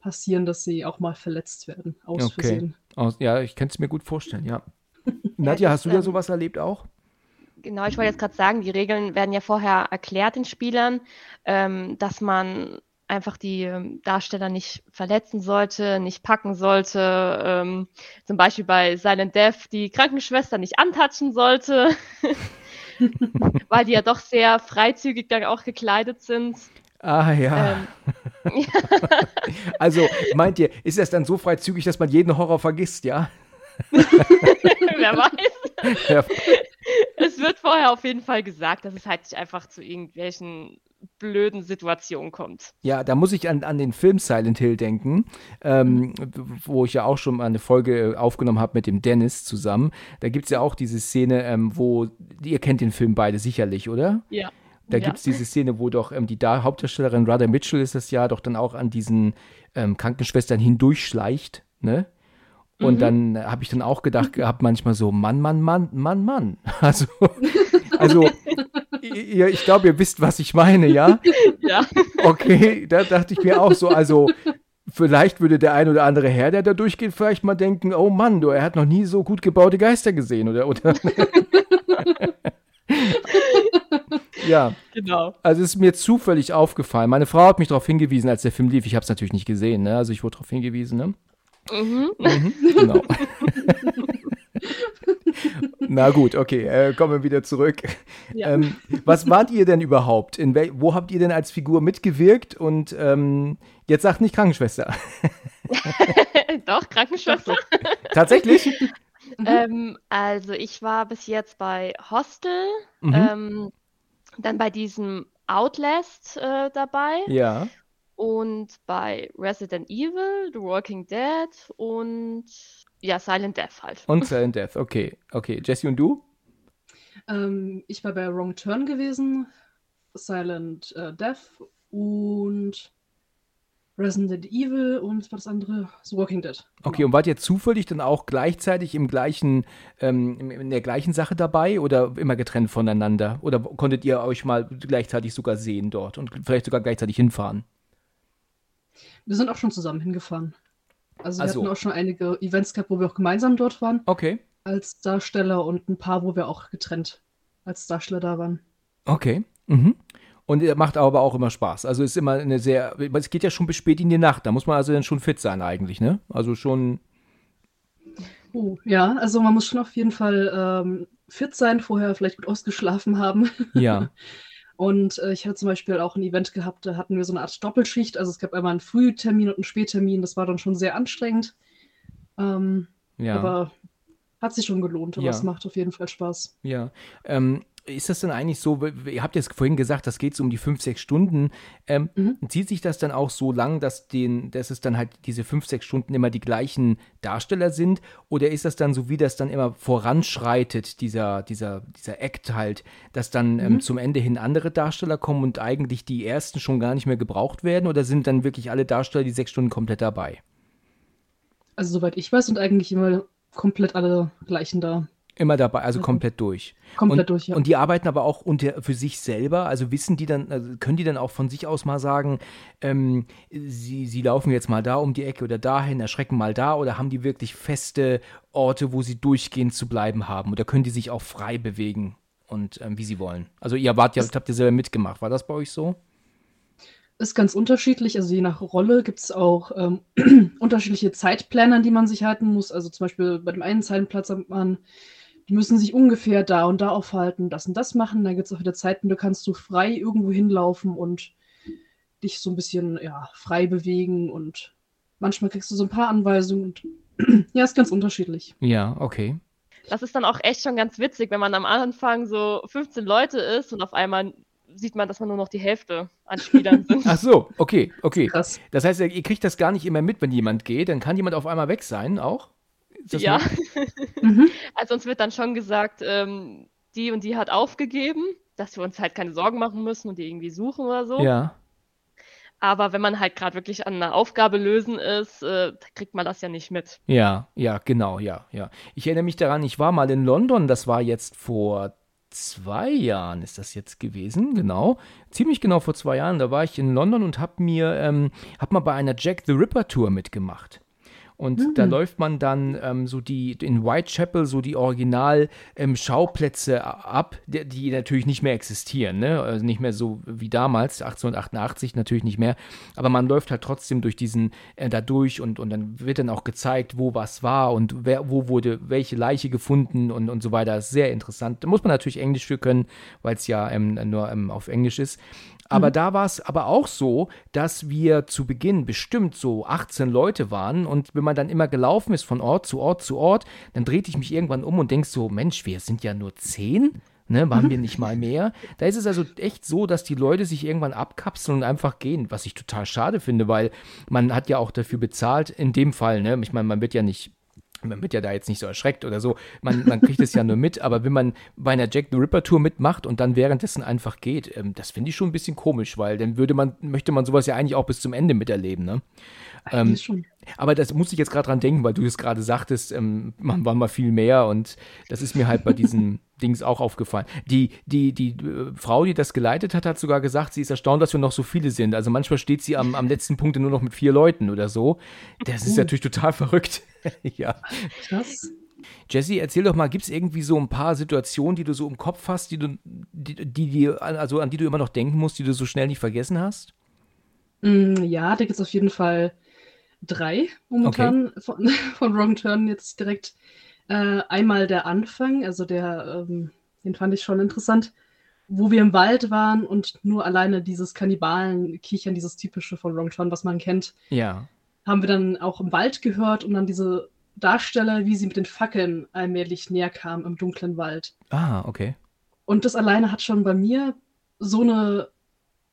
passieren, dass sie auch mal verletzt werden, aus Okay. Versehen. Aus, ja, ich kann es mir gut vorstellen, ja. Nadja, hast du da ähm, sowas erlebt auch? Genau, ich wollte jetzt gerade sagen, die Regeln werden ja vorher erklärt den Spielern, ähm, dass man einfach die ähm, Darsteller nicht verletzen sollte, nicht packen sollte. Ähm, zum Beispiel bei Silent Death die Krankenschwester nicht antatschen sollte, weil die ja doch sehr freizügig dann auch gekleidet sind. Ah ja. Ähm, Also meint ihr, ist das dann so freizügig, dass man jeden Horror vergisst, ja? wer weiß. ja. Es wird vorher auf jeden Fall gesagt, dass es halt nicht einfach zu irgendwelchen blöden Situationen kommt. Ja, da muss ich an, an den Film Silent Hill denken, ähm, wo ich ja auch schon mal eine Folge aufgenommen habe mit dem Dennis zusammen. Da gibt es ja auch diese Szene, ähm, wo, ihr kennt den Film beide sicherlich, oder? Ja. Da Ja. gibt es diese Szene, wo doch ähm, die da Hauptdarstellerin Rada Mitchell ist das ja, doch dann auch an diesen ähm, Krankenschwestern hindurchschleicht, ne? Und Mhm. dann habe ich dann auch gedacht gehabt, manchmal so, Mann, Mann, Mann, Mann, Mann. Also, also ihr, ich glaube, ihr wisst, was ich meine, ja? Ja. Okay, da dachte ich mir auch so, also vielleicht würde der ein oder andere Herr, der da durchgeht, vielleicht mal denken, oh Mann, du, er hat noch nie so gut gebaute Geister gesehen, oder? oder ja, Genau. also es ist mir zufällig aufgefallen. Meine Frau hat mich darauf hingewiesen, als der Film lief. Ich habe es natürlich nicht gesehen, ne? Also ich wurde darauf hingewiesen, ne? Mhm. Mhm, genau. Na gut, okay, äh, kommen wir wieder zurück. Ja. Ähm, was wart ihr denn überhaupt? In wel wo habt ihr denn als Figur mitgewirkt? Und ähm, jetzt sagt nicht Krankenschwester. Doch, Krankenschwester. Tatsächlich? Mhm. Ähm, also ich war bis jetzt bei Hostel, Mhm. ähm, dann bei diesem Outlast äh, dabei Ja. und bei Resident Evil, The Walking Dead und ja, Silent Death halt. Und Silent Death, okay. Okay, Jesse und du? Ähm, ich war bei Wrong Turn gewesen, Silent äh, Death und Resident Evil und was war das andere? The Walking Dead. Okay, und wart ihr zufällig dann auch gleichzeitig im gleichen, ähm, in der gleichen Sache dabei oder immer getrennt voneinander? Oder konntet ihr euch mal gleichzeitig sogar sehen dort und vielleicht sogar gleichzeitig hinfahren? Wir sind auch schon zusammen hingefahren. Also wir Ach so. hatten auch schon einige Events gehabt, wo wir auch gemeinsam dort waren Okay. als Darsteller und ein paar, wo wir auch getrennt als Darsteller da waren. Okay. Mhm. Und er macht aber auch immer Spaß. Also ist immer eine sehr, es geht ja schon bis spät in die Nacht. Da muss man also dann schon fit sein eigentlich, ne? Also schon, Oh, ja, also man muss schon auf jeden Fall ähm, fit sein, vorher vielleicht gut ausgeschlafen haben. ja. Und äh, ich hatte zum Beispiel auch ein Event gehabt, da hatten wir so eine Art Doppelschicht. Also es gab einmal einen Frühtermin und einen Spättermin. Das war dann schon sehr anstrengend. Ähm, Ja. Aber hat sich schon gelohnt, aber Ja. es macht auf jeden Fall Spaß. Ja. Ähm, ist das denn eigentlich so, ihr habt jetzt vorhin gesagt, das geht so um die fünf, sechs Stunden. Ähm, Mhm. Zieht sich das dann auch so lang, dass, den, dass es dann halt diese fünf, sechs Stunden immer die gleichen Darsteller sind? Oder ist das dann so, wie das dann immer voranschreitet, dieser, dieser, dieser Act halt, dass dann ähm, Mhm. zum Ende hin andere Darsteller kommen und eigentlich die ersten schon gar nicht mehr gebraucht werden? Oder sind dann wirklich alle Darsteller die sechs Stunden komplett dabei? Also soweit ich weiß, sind eigentlich immer komplett alle gleichen da. Immer dabei, also Mhm. komplett durch. Komplett und, durch, ja. Und die arbeiten aber auch unter, für sich selber, also wissen die dann, also können die dann auch von sich aus mal sagen, ähm, sie, sie laufen jetzt mal da um die Ecke oder dahin, erschrecken mal da oder haben die wirklich feste Orte, wo sie durchgehend zu bleiben haben oder können die sich auch frei bewegen und ähm, wie sie wollen? Also ihr wart ja, habt ihr selber mitgemacht, war das bei euch so? Ist ganz unterschiedlich. Also je nach Rolle gibt es auch ähm, unterschiedliche Zeitpläne, an die man sich halten muss. Also zum Beispiel bei dem einen Zeitplatz hat man, die müssen sich ungefähr da und da aufhalten, das und das machen. Dann gibt es auch wieder Zeiten, da kannst du frei irgendwo hinlaufen und dich so ein bisschen ja, frei bewegen und manchmal kriegst du so ein paar Anweisungen und ja, ist ganz unterschiedlich. Ja, okay. Das ist dann auch echt schon ganz witzig, wenn man am Anfang so 15 Leute ist und auf einmal sieht man, dass man nur noch die Hälfte an Spielern sind. Ach so, okay, okay. Krass. Das heißt, ihr kriegt das gar nicht immer mit, wenn jemand geht, dann kann jemand auf einmal weg sein auch? Ja? Mhm. also uns wird dann schon gesagt, ähm, die und die hat aufgegeben, dass wir uns halt keine Sorgen machen müssen und die irgendwie suchen oder so. Ja. Aber wenn man halt gerade wirklich an einer Aufgabe lösen ist, äh, kriegt man das ja nicht mit. Ja, ja, genau, ja, ja. Ich erinnere mich daran, ich war mal in London, das war jetzt vor zwei Jahren ist das jetzt gewesen, genau. Ziemlich genau vor zwei Jahren, da war ich in London und hab mir, ähm, hab mal bei einer Jack the Ripper Tour mitgemacht. Und da läuft man dann ähm, so die in Whitechapel so die Original ähm, Schauplätze ab, die, die natürlich nicht mehr existieren, ne? Also nicht mehr so wie damals, 1888 natürlich nicht mehr. Aber man läuft halt trotzdem durch diesen äh, da durch und, und dann wird dann auch gezeigt, wo was war und wer, wo wurde welche Leiche gefunden und, und so weiter. Das ist sehr interessant. Da muss man natürlich Englisch für können, weil es ja ähm, nur ähm, auf Englisch ist. Aber da war es aber auch so, dass wir zu Beginn bestimmt so 18 Leute waren und wenn man dann immer gelaufen ist von Ort zu Ort zu Ort, dann drehte ich mich irgendwann um und denk so, Mensch, wir sind ja nur 10, ne, waren wir nicht mal mehr. Da ist es also echt so, dass die Leute sich irgendwann abkapseln und einfach gehen, was ich total schade finde, weil man hat ja auch dafür bezahlt, in dem Fall, ne, ich meine, man wird ja nicht man wird ja da jetzt nicht so erschreckt oder so. Man, man kriegt es ja nur mit, aber wenn man bei einer Jack the Ripper Tour mitmacht und dann währenddessen einfach geht, ähm, das finde ich schon ein bisschen komisch, weil dann würde man, möchte man sowas ja eigentlich auch bis zum Ende miterleben, ne? Ähm, aber das muss ich jetzt gerade dran denken, weil du es gerade sagtest, ähm, man war mal viel mehr und das ist mir halt bei diesen Dings auch aufgefallen. Die, die, die äh, Frau, die das geleitet hat, hat sogar gesagt, sie ist erstaunt, dass wir noch so viele sind. Also manchmal steht sie am, am letzten Punkt nur noch mit vier Leuten oder so. Das ist Oh. natürlich total verrückt. ja. Krass. Jesse, erzähl doch mal, gibt es irgendwie so ein paar Situationen, die du so im Kopf hast, die du, die, die, die, also an die du immer noch denken musst, die du so schnell nicht vergessen hast? Mm, Ja, da gibt es auf jeden Fall drei momentan von, von Wrong Turn jetzt direkt. Äh, einmal der Anfang, also der, ähm, den fand ich schon interessant, wo wir im Wald waren und nur alleine dieses Kannibalen-Kichern, dieses typische von Wrong Turn, was man kennt, Ja. haben wir dann auch im Wald gehört und dann diese Darsteller, wie sie mit den Fackeln allmählich näher kamen im dunklen Wald. Ah, okay. Und das alleine hat schon bei mir so eine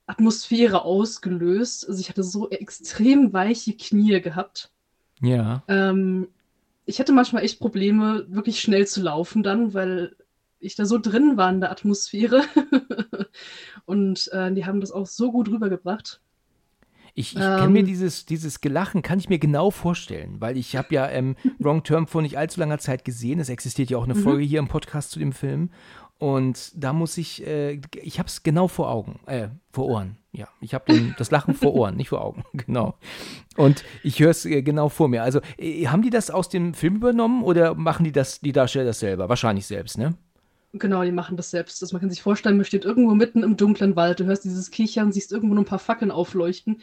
Atmosphäre ausgelöst. Also ich hatte so extrem weiche Knie gehabt. Ja. Ähm, ich hatte manchmal echt Probleme, wirklich schnell zu laufen dann, weil ich da so drin war in der Atmosphäre. Und äh, die haben das auch so gut rübergebracht. Ich, ich kann mir dieses, dieses Gelachen, kann ich mir genau vorstellen, weil ich habe ja ähm, Wrong Term vor nicht allzu langer Zeit gesehen. Es existiert ja auch eine Mhm. Folge hier im Podcast zu dem Film. Und da muss ich, äh, ich habe es genau vor Augen, äh, vor Ohren. Ja, ich habe das Lachen vor Ohren, nicht vor Augen, genau. Und ich höre es äh, genau vor mir. Also äh, haben die das aus dem Film übernommen oder machen die das, die Darsteller das selber? Wahrscheinlich selbst, ne? Genau, die machen das selbst. Also man kann sich vorstellen, man steht irgendwo mitten im dunklen Wald, du hörst dieses Kichern, siehst irgendwo nur ein paar Fackeln aufleuchten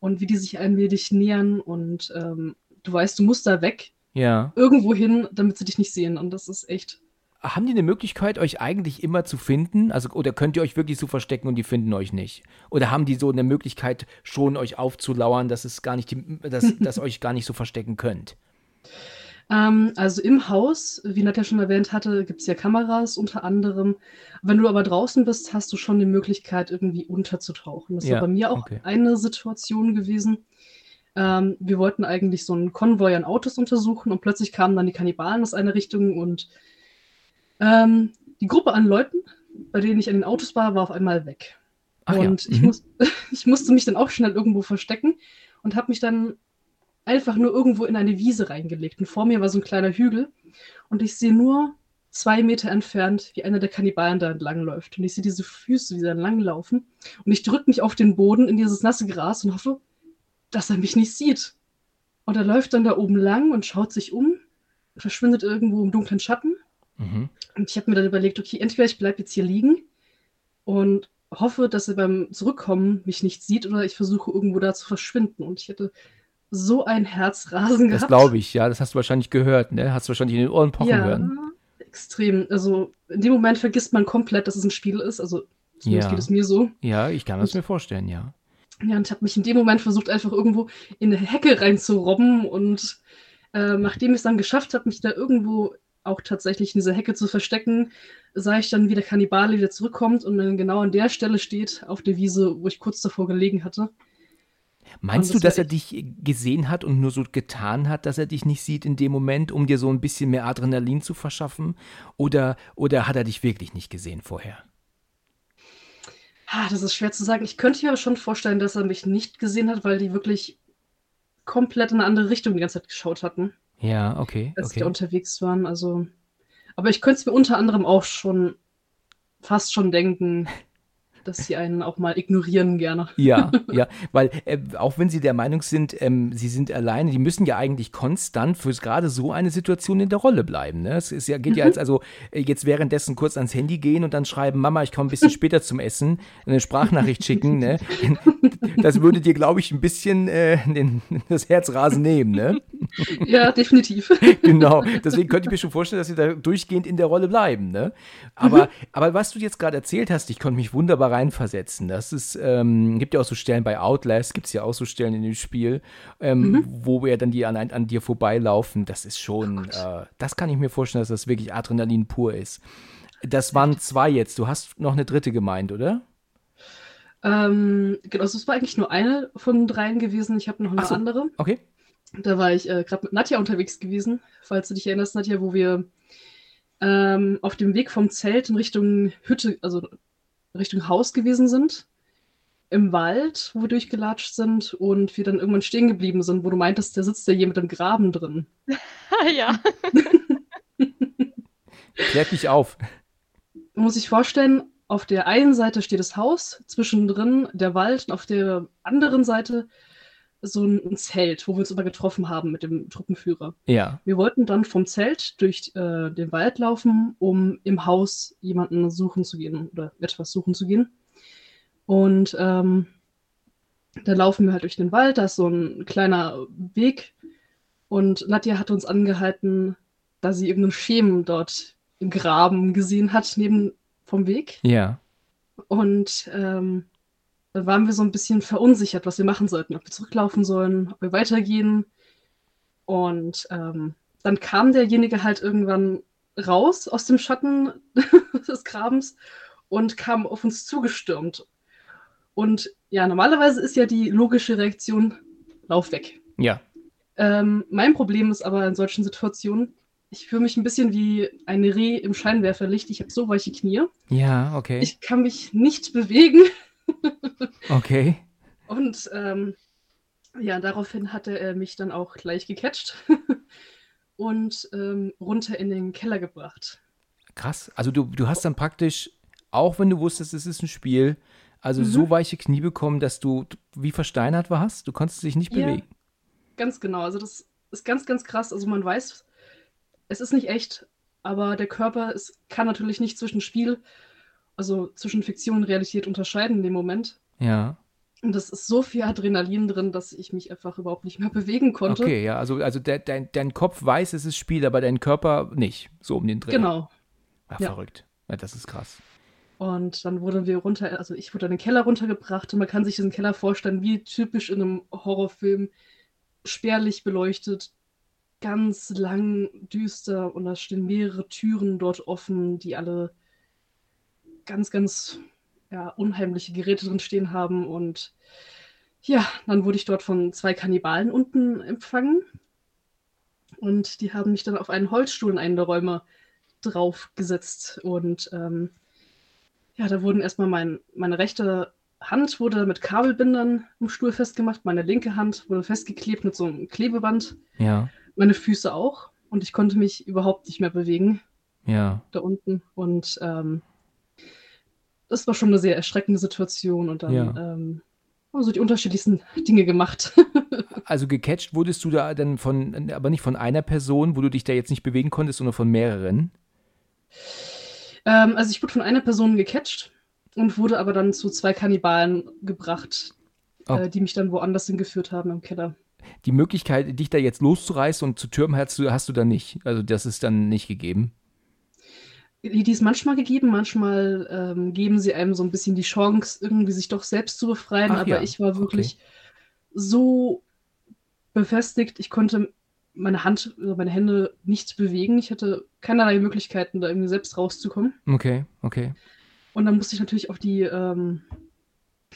und wie die sich allmählich nähern und ähm, du weißt, du musst da weg, Ja. irgendwo hin, damit sie dich nicht sehen. Und das ist echt. Haben die eine Möglichkeit, euch eigentlich immer zu finden? Also, oder könnt ihr euch wirklich so verstecken und die finden euch nicht? Oder haben die so eine Möglichkeit, schon euch aufzulauern, dass es gar nicht, die, dass, dass euch gar nicht so verstecken könnt? Ähm, also im Haus, wie Nadja schon erwähnt hatte, gibt es ja Kameras unter anderem. Wenn du aber draußen bist, hast du schon die Möglichkeit, irgendwie unterzutauchen. Das Ja, war bei mir auch okay. eine Situation gewesen. Ähm, wir wollten eigentlich so einen Konvoi an Autos untersuchen und plötzlich kamen dann die Kannibalen aus einer Richtung und ähm, die Gruppe an Leuten, bei denen ich an den Autos war, war auf einmal weg. Ach ja, und ich, mhm. muss, ich musste mich dann auch schnell irgendwo verstecken und habe mich dann einfach nur irgendwo in eine Wiese reingelegt. Und vor mir war so ein kleiner Hügel und ich sehe nur zwei Meter entfernt, wie einer der Kannibalen da entlang läuft. Und ich sehe diese Füße, wie sie entlang laufen. Und ich drücke mich auf den Boden in dieses nasse Gras und hoffe, dass er mich nicht sieht. Und er läuft dann da oben lang und schaut sich um, verschwindet irgendwo im dunklen Schatten. Mhm. Und ich habe mir dann überlegt, okay, entweder ich bleibe jetzt hier liegen und hoffe, dass er beim Zurückkommen mich nicht sieht oder ich versuche irgendwo da zu verschwinden. Und ich hätte so ein Herzrasen Das gehabt. glaube ich, ja. Das hast du wahrscheinlich gehört, ne? Hast du wahrscheinlich in den Ohren pochen ja, hören. extrem. Also in dem Moment vergisst man komplett, dass es ein Spiel ist. Also zumindest Ja. geht es mir so. Ja, ich kann das mir vorstellen, ja. Ja, und ich habe mich in dem Moment versucht, einfach irgendwo in eine Hecke reinzurobben. Und äh, nachdem ich es dann geschafft habe, mich da irgendwo auch tatsächlich in dieser Hecke zu verstecken, sah ich dann, wie der Kannibale wieder zurückkommt und dann genau an der Stelle steht, auf der Wiese, wo ich kurz davor gelegen hatte. Meinst Und du, das dass er dich gesehen hat und nur so getan hat, dass er dich nicht sieht in dem Moment, um dir so ein bisschen mehr Adrenalin zu verschaffen? Oder, oder hat er dich wirklich nicht gesehen vorher? Ah, das ist schwer zu sagen. Ich könnte mir aber schon vorstellen, dass er mich nicht gesehen hat, weil die wirklich komplett in eine andere Richtung die ganze Zeit geschaut hatten, Ja, okay, als die okay. unterwegs waren. Also, aber ich könnte es mir unter anderem auch schon fast schon denken, dass sie einen auch mal ignorieren gerne. Ja, ja, weil äh, auch wenn Sie der Meinung sind, ähm, Sie sind alleine, die müssen ja eigentlich konstant für gerade so eine Situation in der Rolle bleiben. Ne? Es ist ja, geht ja als also äh, jetzt währenddessen kurz ans Handy gehen und dann schreiben, Mama, ich komme ein bisschen später zum Essen, eine Sprachnachricht schicken. Ne? Das würde dir, glaube ich, ein bisschen äh, den, das Herzrasen nehmen. Ne? Ja, definitiv. genau. Deswegen könnte ich mir schon vorstellen, dass sie da durchgehend in der Rolle bleiben. Ne? Aber, aber was du jetzt gerade erzählt hast, ich konnte mich wunderbar reinversetzen. Das ist, ähm, gibt ja auch so Stellen bei Outlast, gibt es ja auch so Stellen in dem Spiel, ähm, wo wir dann die an, an dir vorbeilaufen. Das ist schon, äh, das kann ich mir vorstellen, dass das wirklich Adrenalin pur ist. Das waren zwei jetzt. Du hast noch eine dritte gemeint, oder? ähm, genau, also es war eigentlich nur eine von dreien gewesen. Ich habe noch eine so. andere. Okay. Da war ich äh, gerade mit Nadja unterwegs gewesen, falls du dich erinnerst, Nadja, wo wir ähm, auf dem Weg vom Zelt in Richtung Hütte, also Richtung Haus gewesen sind. Im Wald, wo wir durchgelatscht sind und wir dann irgendwann stehen geblieben sind, wo du meintest, da sitzt ja jemand im Graben drin. ja. Klärt mich auf. Man muss sich vorstellen, auf der einen Seite steht das Haus, zwischendrin der Wald und auf der anderen Seite so ein, Zelt, wo wir uns immer getroffen haben mit dem Truppenführer. Ja. Wir wollten dann vom Zelt durch äh, den Wald laufen, um im Haus jemanden suchen zu gehen oder etwas suchen zu gehen. Und ähm, da laufen wir halt durch den Wald, da ist so ein kleiner Weg. Und Nadja hat uns angehalten, da sie irgendeinen Schemen dort im Graben gesehen hat, neben vom Weg. Ja. Und ähm, dann waren wir so ein bisschen verunsichert, was wir machen sollten, ob wir zurücklaufen sollen, ob wir weitergehen. Und ähm, dann kam derjenige halt irgendwann raus aus dem Schatten des Grabens und kam auf uns zugestürmt. Und ja, normalerweise ist ja die logische Reaktion, lauf weg. Ja. Ähm, mein Problem ist aber in solchen Situationen, ich fühle mich ein bisschen wie ein Reh im Scheinwerferlicht. Ich habe so weiche Knie. Ja, okay. Ich kann mich nicht bewegen. Okay. Und ähm, Ja, daraufhin hatte er mich dann auch gleich gecatcht und ähm, runter in den Keller gebracht. Krass. Also du, du hast dann praktisch, auch wenn du wusstest, es ist ein Spiel, also Mhm. so weiche Knie bekommen, dass du wie versteinert warst. Du konntest dich nicht Ja. bewegen. Ganz genau. Also das ist ganz, ganz krass. Also man weiß, es ist nicht echt, aber der Körper es kann natürlich nicht zwischen Spiel, also zwischen Fiktion und Realität unterscheiden in dem Moment. Ja. Und es ist so viel Adrenalin drin, dass ich mich einfach überhaupt nicht mehr bewegen konnte. Okay, ja, also, also der, dein, dein Kopf weiß, es ist Spiel, aber dein Körper nicht. So um den Dreh. Genau. Ja, ja. verrückt. Ja, das ist krass. Und dann wurden wir runter, also ich wurde in den Keller runtergebracht und man kann sich diesen Keller vorstellen, wie typisch in einem Horrorfilm, spärlich beleuchtet, ganz lang, düster und da stehen mehrere Türen dort offen, die alle ganz, ganz ja, unheimliche Geräte drin stehen haben. Und ja, dann wurde ich dort von zwei Kannibalen unten empfangen. Und die haben mich dann auf einen Holzstuhl in einen der Räume draufgesetzt. Und ähm, ja, da wurden erstmal mein, meine rechte Hand wurde mit Kabelbindern im Stuhl festgemacht, meine linke Hand wurde festgeklebt mit so einem Klebeband, Ja, meine Füße auch. Und ich konnte mich überhaupt nicht mehr bewegen ja. da unten. Und ähm, das war schon eine sehr erschreckende Situation. Und dann Ja. ähm, so die unterschiedlichsten Dinge gemacht. Also gecatcht wurdest du da dann von, aber nicht von einer Person, wo du dich da jetzt nicht bewegen konntest, sondern von mehreren. ähm, also ich wurde von einer Person gecatcht und wurde aber dann zu zwei Kannibalen gebracht, Oh. äh, die mich dann woanders hingeführt haben im Keller. Die Möglichkeit, dich da jetzt loszureißen und zu türmen, hast du, hast du dann nicht. Also das ist dann nicht gegeben. Die, die ist manchmal gegeben, manchmal ähm, geben sie einem so ein bisschen die Chance, irgendwie sich doch selbst zu befreien. Ach aber ja, ich war wirklich so befestigt, ich konnte meine Hand, oder meine Hände nicht bewegen. Ich hatte keinerlei Möglichkeiten, da irgendwie selbst rauszukommen. Okay, okay. Und dann musste ich natürlich auf die, ähm,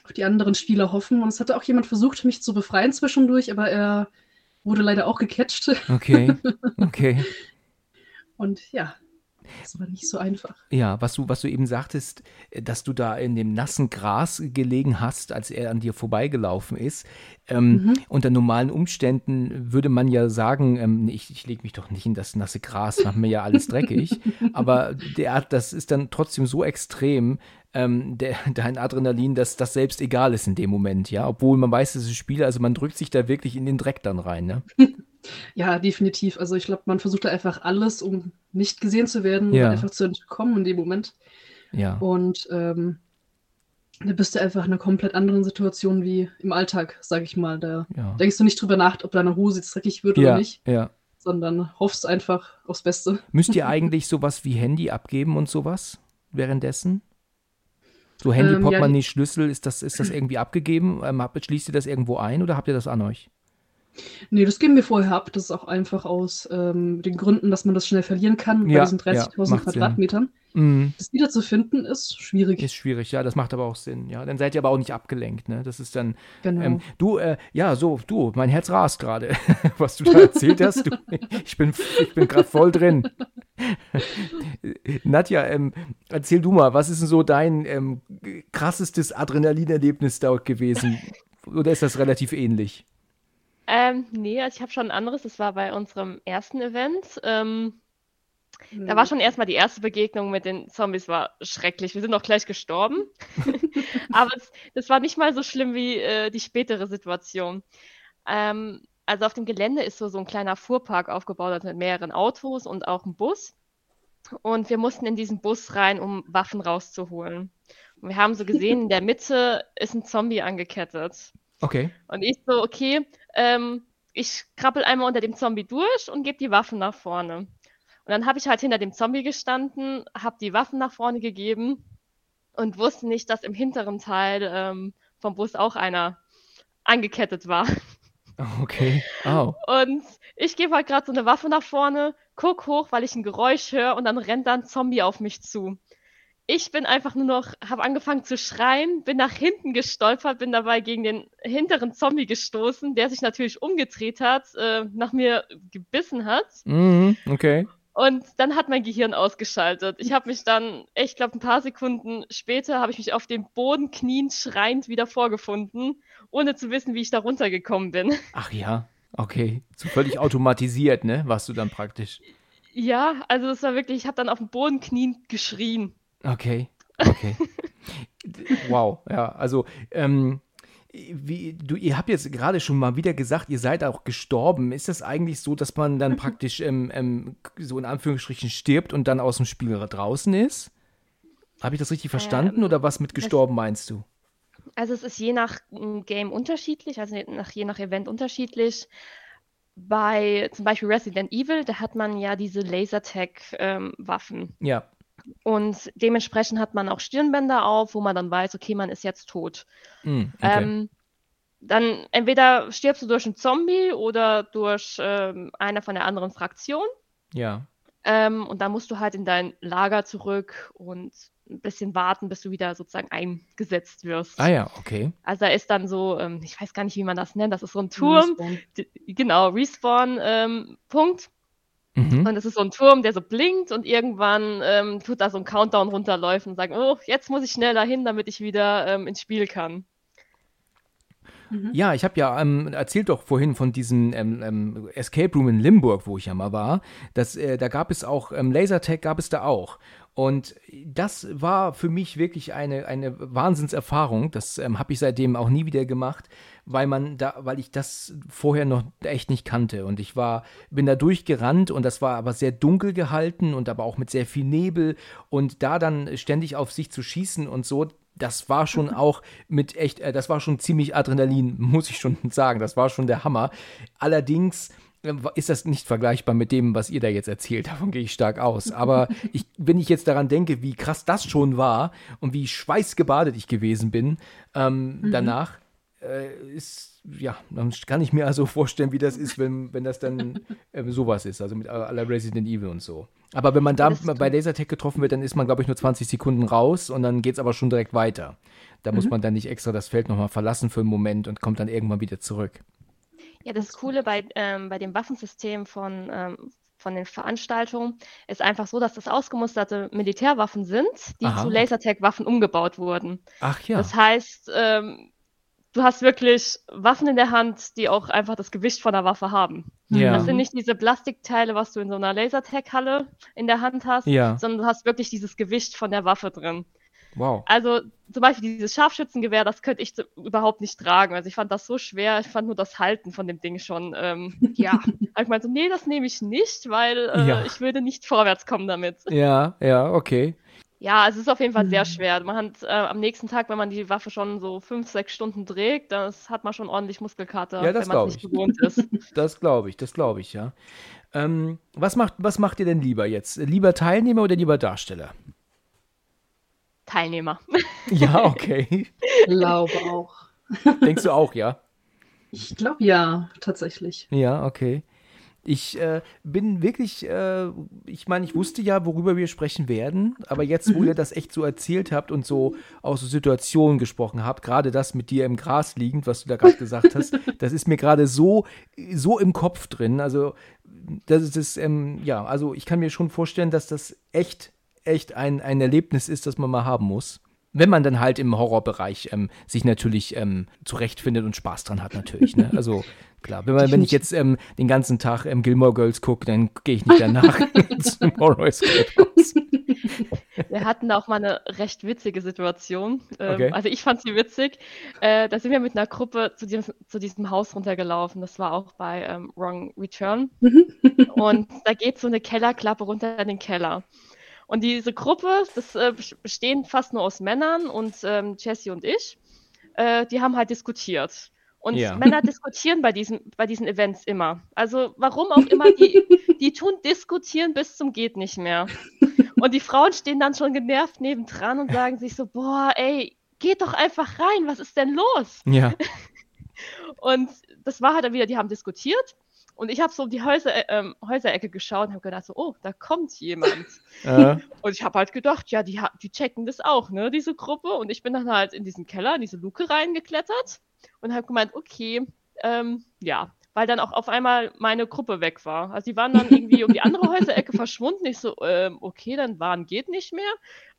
auf die anderen Spieler hoffen. Und es hatte auch jemand versucht, mich zu befreien zwischendurch, aber er wurde leider auch gecatcht. Okay, okay. Und ja, es war nicht so einfach. Ja, was du, was du eben sagtest, äh, dass du da in dem nassen Gras gelegen hast, als er an dir vorbeigelaufen ist. Ähm, Mhm. Unter normalen Umständen würde man ja sagen, ähm, ich, ich lege mich doch nicht in das nasse Gras, macht mir ja alles dreckig. Aber der, das ist dann trotzdem so extrem, ähm, der, dein Adrenalin, dass das selbst egal ist in dem Moment, ja. Obwohl man weiß, es ist Spiel, also man drückt sich da wirklich in den Dreck dann rein, ne? Ja, definitiv. Also ich glaube, man versucht da einfach alles, um nicht gesehen zu werden, Ja. einfach zu entkommen in dem Moment. Ja. Und ähm, da bist du einfach in einer komplett anderen Situation wie im Alltag, sag ich mal. Da Ja. denkst du nicht drüber nach, ob deine Hose jetzt dreckig wird Ja, oder nicht, ja. sondern hoffst einfach aufs Beste. Müsst ihr eigentlich sowas wie Handy abgeben und sowas währenddessen? So Handy, Ähm, ja, Portemonnaie, Schlüssel, ist das, ist das irgendwie abgegeben? Ähm, schließt ihr das irgendwo ein oder habt ihr das an euch? Nee, das geben wir vorher ab. Das ist auch einfach aus ähm, den Gründen, dass man das schnell verlieren kann Ja, bei diesen ja, 30.000 macht Sinn. Quadratmetern. Mhm. Das wiederzufinden ist schwierig. Ist schwierig, ja, das macht aber auch Sinn, ja. Dann seid ihr aber auch nicht abgelenkt, ne? Das ist dann, genau. ähm, du, äh, ja, so, du, mein Herz rast gerade, was du da erzählt hast. Du, ich bin, ich bin gerade voll drin. Nadja, ähm, erzähl du mal, was ist denn so dein ähm, krassestes Adrenalinerlebnis dort gewesen? Oder ist das relativ ähnlich? Ähm, nee, also ich habe schon ein anderes. Das war bei unserem ersten Event. Ähm, da Mhm. war schon erstmal die erste Begegnung mit den Zombies, war schrecklich. Wir sind auch gleich gestorben. Aber es, das war nicht mal so schlimm wie äh, die spätere Situation. Ähm, also auf dem Gelände ist so, so ein kleiner Fuhrpark aufgebaut, also mit mehreren Autos und auch ein Bus. Und wir mussten in diesen Bus rein, um Waffen rauszuholen. Und wir haben so gesehen, in der Mitte ist ein Zombie angekettet. Okay. Und ich so, okay, ähm, ich krabbel einmal unter dem Zombie durch und gebe die Waffen nach vorne. Und dann habe ich halt hinter dem Zombie gestanden, habe die Waffen nach vorne gegeben und wusste nicht, dass im hinteren Teil ähm, vom Bus auch einer angekettet war. Okay. Oh. Und ich gebe halt gerade so eine Waffe nach vorne, guck hoch, weil ich ein Geräusch höre und dann rennt da ein Zombie auf mich zu. Ich bin einfach nur noch, habe angefangen zu schreien, bin nach hinten gestolpert, bin dabei gegen den hinteren Zombie gestoßen, der sich natürlich umgedreht hat, äh, nach mir gebissen hat. Mhm, okay. Und dann hat mein Gehirn ausgeschaltet. Ich habe mich dann, ich glaube, ein paar Sekunden später habe ich mich auf dem Boden kniend, schreiend wieder vorgefunden, ohne zu wissen, wie ich da runtergekommen bin. Ach ja, okay. So völlig automatisiert, ne? Warst du dann praktisch. Ja, also es war wirklich, ich habe dann auf dem Boden kniend geschrien. Okay, okay. wow, ja, also ähm, wie, du, ihr habt jetzt gerade schon mal wieder gesagt, ihr seid auch gestorben. Ist das eigentlich so, dass man dann praktisch ähm, ähm, so in Anführungsstrichen stirbt und dann aus dem Spiel draußen ist? Habe ich das richtig verstanden Ähm, oder was mit gestorben meinst du? Also es ist je nach mm, Game unterschiedlich, also nach, je nach Event unterschiedlich. Bei zum Beispiel Resident Evil, da hat man ja diese Lasertag-Waffen. Ja, Und dementsprechend hat man auch Stirnbänder auf, wo man dann weiß, okay, man ist jetzt tot. hm, okay. Ähm, dann entweder stirbst du durch einen Zombie oder durch ähm, einer von der anderen Fraktion. ja, Ähm, und dann musst du halt in dein Lager zurück und ein bisschen warten, bis du wieder sozusagen eingesetzt wirst. ah ja, okay. Also da ist dann so, ähm, ich weiß gar nicht, wie man das nennt, das ist so ein Turm, Respawn. d- genau, Respawn-Punkt. Mhm. Und das ist so ein Turm, der so blinkt und irgendwann ähm, tut da so ein Countdown runterläufen und sagen, oh, jetzt muss ich schnell dahin, damit ich wieder ähm, ins Spiel kann. Ja, ich habe ja ähm, erzählt doch vorhin von diesem ähm, ähm, Escape Room in Limburg, wo ich ja mal war. Das, äh, da gab es auch, ähm, Lasertag gab es da auch. Und das war für mich wirklich eine, eine Wahnsinnserfahrung. Das ähm, habe ich seitdem auch nie wieder gemacht, weil man da, weil ich das vorher noch echt nicht kannte. Und ich war, bin da durchgerannt und das war aber sehr dunkel gehalten und aber auch mit sehr viel Nebel. Und da dann ständig auf sich zu schießen und so, das war schon auch mit echt, äh, das war schon ziemlich Adrenalin, muss ich schon sagen. Das war schon der Hammer. Allerdings äh, ist das nicht vergleichbar mit dem, was ihr da jetzt erzählt. Davon gehe ich stark aus. Aber ich, wenn ich jetzt daran denke, wie krass das schon war und wie schweißgebadet ich gewesen bin ähm, danach, äh, ist, ja, dann kann ich mir also vorstellen, wie das ist, wenn, wenn das dann äh, sowas ist, also mit aller Resident Evil und so. Aber wenn man da bei Lasertag getroffen wird, dann ist man, glaube ich, nur 20 Sekunden raus und dann geht es aber schon direkt weiter. Da muss man dann nicht extra das Feld nochmal verlassen für einen Moment und kommt dann irgendwann wieder zurück. Ja, das Coole bei, ähm, bei dem Waffensystem von, ähm, von den Veranstaltungen ist einfach so, dass das ausgemusterte Militärwaffen sind, die Aha. zu Lasertag-Waffen umgebaut wurden. Ach ja. Das heißt, ähm, du hast wirklich Waffen in der Hand, die auch einfach das Gewicht von der Waffe haben. ja. Das sind nicht diese Plastikteile, was du in so einer Lasertag-Halle in der Hand hast, Ja. sondern du hast wirklich dieses Gewicht von der Waffe drin. Wow. Also zum Beispiel dieses Scharfschützengewehr, das könnte ich so überhaupt nicht tragen. Also ich fand das so schwer, ich fand nur das Halten von dem Ding schon, ähm, ja. Hab ich meinte, nee, das nehme ich nicht, weil äh, Ja. ich würde nicht vorwärts kommen damit. Ja, ja, okay. Ja, es ist auf jeden Fall sehr Mhm. schwer. Man hat äh, am nächsten Tag, wenn man die Waffe schon so fünf, sechs Stunden trägt, das hat man schon ordentlich Muskelkater, Ja, das wenn man es nicht ich. gewohnt ist. Das glaube ich, das glaube ich, ja. Ähm, was, macht, was macht ihr denn lieber jetzt? Lieber Teilnehmer oder lieber Darsteller? Teilnehmer. Ja, okay. glaube auch. Denkst du auch, ja? Ich glaube ja, tatsächlich. Ja, okay. Ich äh, bin wirklich, äh, ich meine, ich wusste ja, worüber wir sprechen werden, aber jetzt, wo ihr das echt so erzählt habt und so aus so Situationen gesprochen habt, gerade das mit dir im Gras liegend, was du da gerade gesagt hast, das ist mir gerade so, so im Kopf drin. Also, das ist, das, ähm, ja, also ich kann mir schon vorstellen, dass das echt, echt ein, ein Erlebnis ist, das man mal haben muss. Wenn man dann halt im Horrorbereich ähm, sich natürlich ähm, zurechtfindet und Spaß dran hat, natürlich. Ne? Also klar, wenn, man, wenn ich jetzt ähm, den ganzen Tag ähm, Gilmore Girls gucke, dann gehe ich nicht danach zum Horror Escape House. Wir hatten auch mal eine recht witzige Situation. Ähm, Okay. Also ich fand sie witzig. Äh, da sind wir mit einer Gruppe zu diesem, zu diesem Haus runtergelaufen. Das war auch bei ähm, Wrong Return. Und da geht so eine Kellerklappe runter in den Keller. Und diese Gruppe, das äh, bes- bestehen fast nur aus Männern und ähm, Jesse und ich, äh, die haben halt diskutiert. Und Ja. Männer diskutieren bei diesen, bei diesen Events immer. Also warum auch immer, die, die tun diskutieren bis zum geht nicht mehr. Und die Frauen stehen dann schon genervt nebendran und sagen sich so, boah, ey, geht doch einfach rein, was ist denn los? Ja, Und das war halt dann wieder, die haben diskutiert. Und ich habe so um die Häuser, äh, ähm, Häuserecke geschaut und habe gedacht so, oh, da kommt jemand. Und ich habe halt gedacht, ja, die, die checken das auch, ne, diese Gruppe. Und ich bin dann halt in diesen Keller, in diese Luke reingeklettert und habe gemeint, okay, ähm, ja, weil dann auch auf einmal meine Gruppe weg war. Also die waren dann irgendwie um die andere Häuserecke verschwunden. Ich so, ähm, okay, dann waren geht nicht mehr.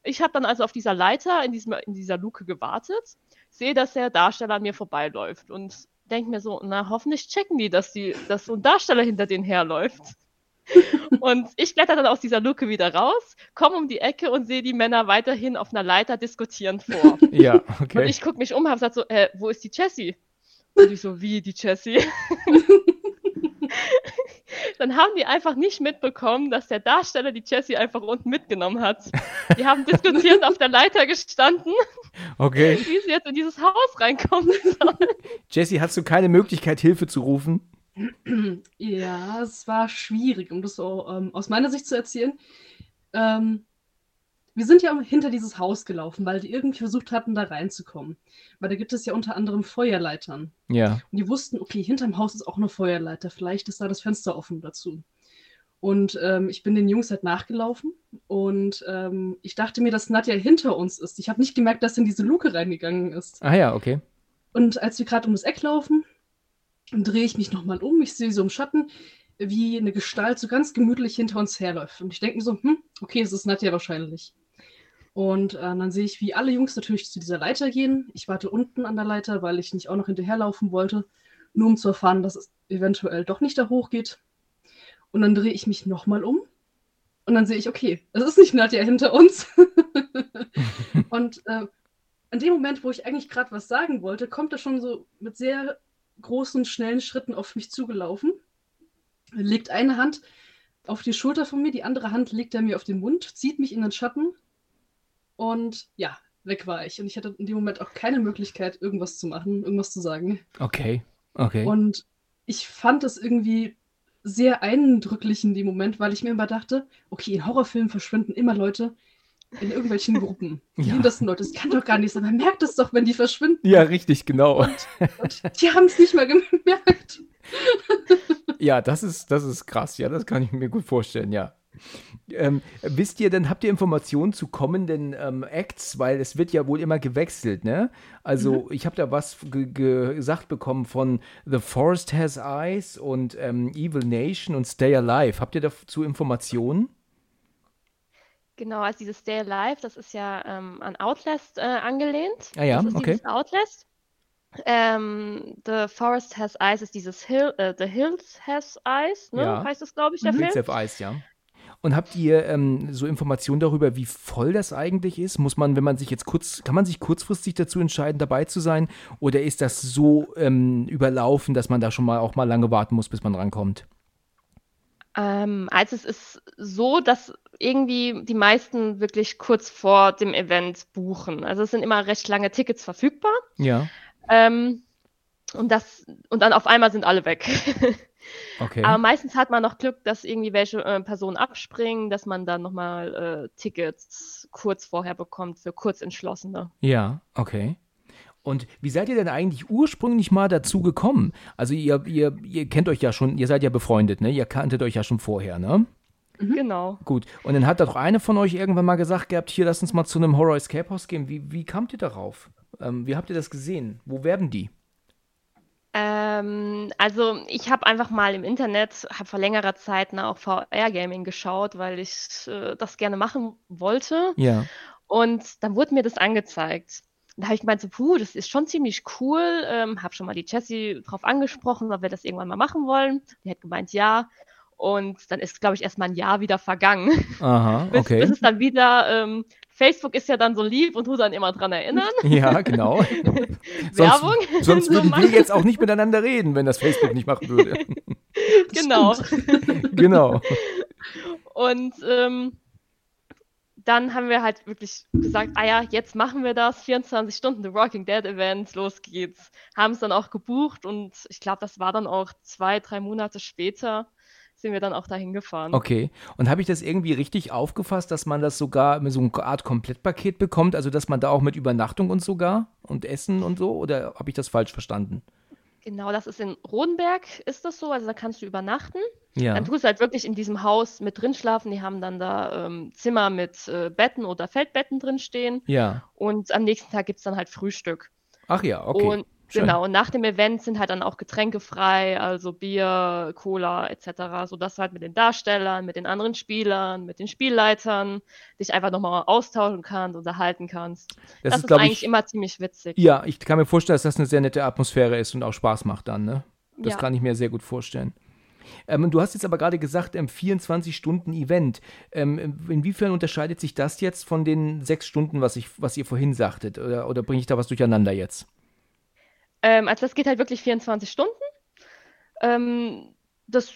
Ich habe dann also auf dieser Leiter in, diesem, in dieser Luke gewartet. sehe, dass der Darsteller an mir vorbeiläuft und denke mir so, na, hoffentlich checken die, dass, die, dass so ein Darsteller hinter denen herläuft. und ich kletter dann aus dieser Luke wieder raus, komme um die Ecke und sehe die Männer weiterhin auf einer Leiter diskutieren vor. Ja, okay. Und ich gucke mich um, habe gesagt so, äh, wo ist die Jessie? Und ich so, wie die Jessie? dann haben die einfach nicht mitbekommen, dass der Darsteller die Jessie einfach unten mitgenommen hat. Die haben diskutiert auf der Leiter gestanden, Okay. wie sie jetzt in dieses Haus reinkommen soll. Jessie, hast du keine Möglichkeit, Hilfe zu rufen? Ja, es war schwierig, um das so ähm, aus meiner Sicht zu erzählen. Ähm, wir sind ja hinter dieses Haus gelaufen, weil die irgendwie versucht hatten, da reinzukommen. Weil da gibt es ja unter anderem Feuerleitern. Ja. Und die wussten, okay, hinterm Haus ist auch eine Feuerleiter. Vielleicht ist da das Fenster offen dazu. Und ähm, ich bin den Jungs halt nachgelaufen und ähm, ich dachte mir, dass Nadja hinter uns ist. Ich habe nicht gemerkt, dass sie in diese Luke reingegangen ist. Ah ja, okay. Und als wir gerade um das Eck laufen, drehe ich mich nochmal um. Ich sehe so im Schatten, wie eine Gestalt so ganz gemütlich hinter uns herläuft. Und ich denke mir so, hm, okay, es ist Nadja wahrscheinlich. Und äh, dann sehe ich, wie alle Jungs natürlich zu dieser Leiter gehen. Ich warte unten an der Leiter, weil ich nicht auch noch hinterherlaufen wollte, nur um zu erfahren, dass es eventuell doch nicht da hochgeht. Und dann drehe ich mich nochmal um. Und dann sehe ich, okay, es ist nicht Nadja hinter uns. und äh, in dem Moment, wo ich eigentlich gerade was sagen wollte, kommt er schon so mit sehr großen, schnellen Schritten auf mich zugelaufen. Legt eine Hand auf die Schulter von mir, die andere Hand legt er mir auf den Mund, zieht mich in den Schatten und ja, weg war ich. Und ich hatte in dem Moment auch keine Möglichkeit, irgendwas zu machen, irgendwas zu sagen. Okay. Okay. Und ich fand es irgendwie sehr eindrücklich in dem Moment, weil ich mir immer dachte, okay, in Horrorfilmen verschwinden immer Leute in irgendwelchen Gruppen. Die Ja. hintersten Leute, das kann doch gar nicht sein. Man merkt es doch, wenn die verschwinden. ja, richtig, genau. Und die haben es nicht mal gemerkt. Ja, das ist, das ist krass. Ja, das kann ich mir gut vorstellen, ja. Ähm, wisst ihr denn, habt ihr Informationen zu kommenden ähm, Acts? Weil es wird ja wohl immer gewechselt, ne? Also, ich habe da was ge gesagt bekommen von The Forest Has Eyes und ähm, Evil Nation und Stay Alive. Habt ihr dazu Informationen? Genau, also dieses Stay Alive, das ist ja ähm, an Outlast äh, angelehnt. Ah ja, das ist okay. dieses Outlast. Ähm, The Forest Has Eyes ist dieses Hill, äh, The Hills Has Eyes, ne? Ja. Heißt das, glaube ich, der Mhm. Film. Hills Have Eyes, ja. Und habt ihr ähm, so Informationen darüber, wie voll das eigentlich ist? Muss man, wenn man sich jetzt kurz, kann man sich kurzfristig dazu entscheiden, dabei zu sein? Oder ist das so ähm, überlaufen, dass man da schon mal auch mal lange warten muss, bis man rankommt? Ähm, also es ist so, dass irgendwie die meisten wirklich kurz vor dem Event buchen. Also es sind immer recht lange Tickets verfügbar. Ja, Ähm, und das, und dann auf einmal sind alle weg. okay. Aber meistens hat man noch Glück, dass irgendwie welche äh, Personen abspringen, dass man dann nochmal äh, Tickets kurz vorher bekommt für Kurzentschlossene. Ja, okay. Und wie seid ihr denn eigentlich ursprünglich mal dazu gekommen? Also ihr, ihr, ihr kennt euch ja schon, ihr seid ja befreundet, ne? Ihr kanntet euch ja schon vorher, ne? Genau. Gut. Und dann hat doch eine von euch irgendwann mal gesagt gehabt, hier, lass uns mal zu einem Horror Escape House gehen. Wie, wie kamt ihr darauf? Ähm, wie habt ihr das gesehen? Wo werben die? Ähm, also ich habe einfach mal im Internet, habe vor längerer Zeit nach auch VR-Gaming geschaut, weil ich äh, das gerne machen wollte. Ja. Und dann wurde mir das angezeigt. Und da habe ich gemeint, so, puh, das ist schon ziemlich cool. Ähm, habe schon mal die Jessie drauf angesprochen, ob wir das irgendwann mal machen wollen. Die hat gemeint, ja. Und dann ist, glaube ich, erst mal ein Jahr wieder vergangen. Aha, bis, okay. bis es dann wieder, ähm, Facebook ist ja dann so lieb und tut dann immer dran erinnern. Ja, genau. sonst, Werbung. sonst So würden wir jetzt auch nicht miteinander reden, wenn das Facebook nicht machen würde. genau. genau. Und ähm, dann haben wir halt wirklich gesagt, ah ja, jetzt machen wir das, 24 Stunden The Walking Dead Event, los geht's. Haben es dann auch gebucht und ich glaube, das war dann auch zwei, drei Monate später, sind wir dann auch dahin gefahren. Okay. Und habe ich das irgendwie richtig aufgefasst, dass man das sogar mit so einer Art Komplettpaket bekommt? Also, dass man da auch mit Übernachtung und sogar und Essen und so? Oder habe ich das falsch verstanden? Genau, das ist in Rodenberg, ist das so, also da kannst du übernachten. Ja. Dann tust du halt wirklich in diesem Haus mit drin schlafen. Die haben dann da ähm, Zimmer mit äh, Betten oder Feldbetten drin stehen. Ja. Und am nächsten Tag gibt es dann halt Frühstück. Ach ja, okay. Und Schön. Genau, und nach dem Event sind halt dann auch Getränke frei, also Bier, Cola etc., sodass du halt mit den Darstellern, mit den anderen Spielern, mit den Spielleitern dich einfach nochmal austauschen kannst, unterhalten kannst. Das, Das ist, ist, eigentlich ich- immer ziemlich witzig. Ja, ich kann mir vorstellen, dass das eine sehr nette Atmosphäre ist und auch Spaß macht dann, ne? Das Ja. kann ich mir sehr gut vorstellen. Ähm, du hast jetzt aber gerade gesagt, ähm, 24-Stunden-Event. Ähm, inwiefern unterscheidet sich das jetzt von den sechs Stunden, was, ich, was ihr vorhin sagtet? Oder, oder bringe ich da was durcheinander jetzt? Ähm, also das geht halt wirklich 24 Stunden. Ähm, das,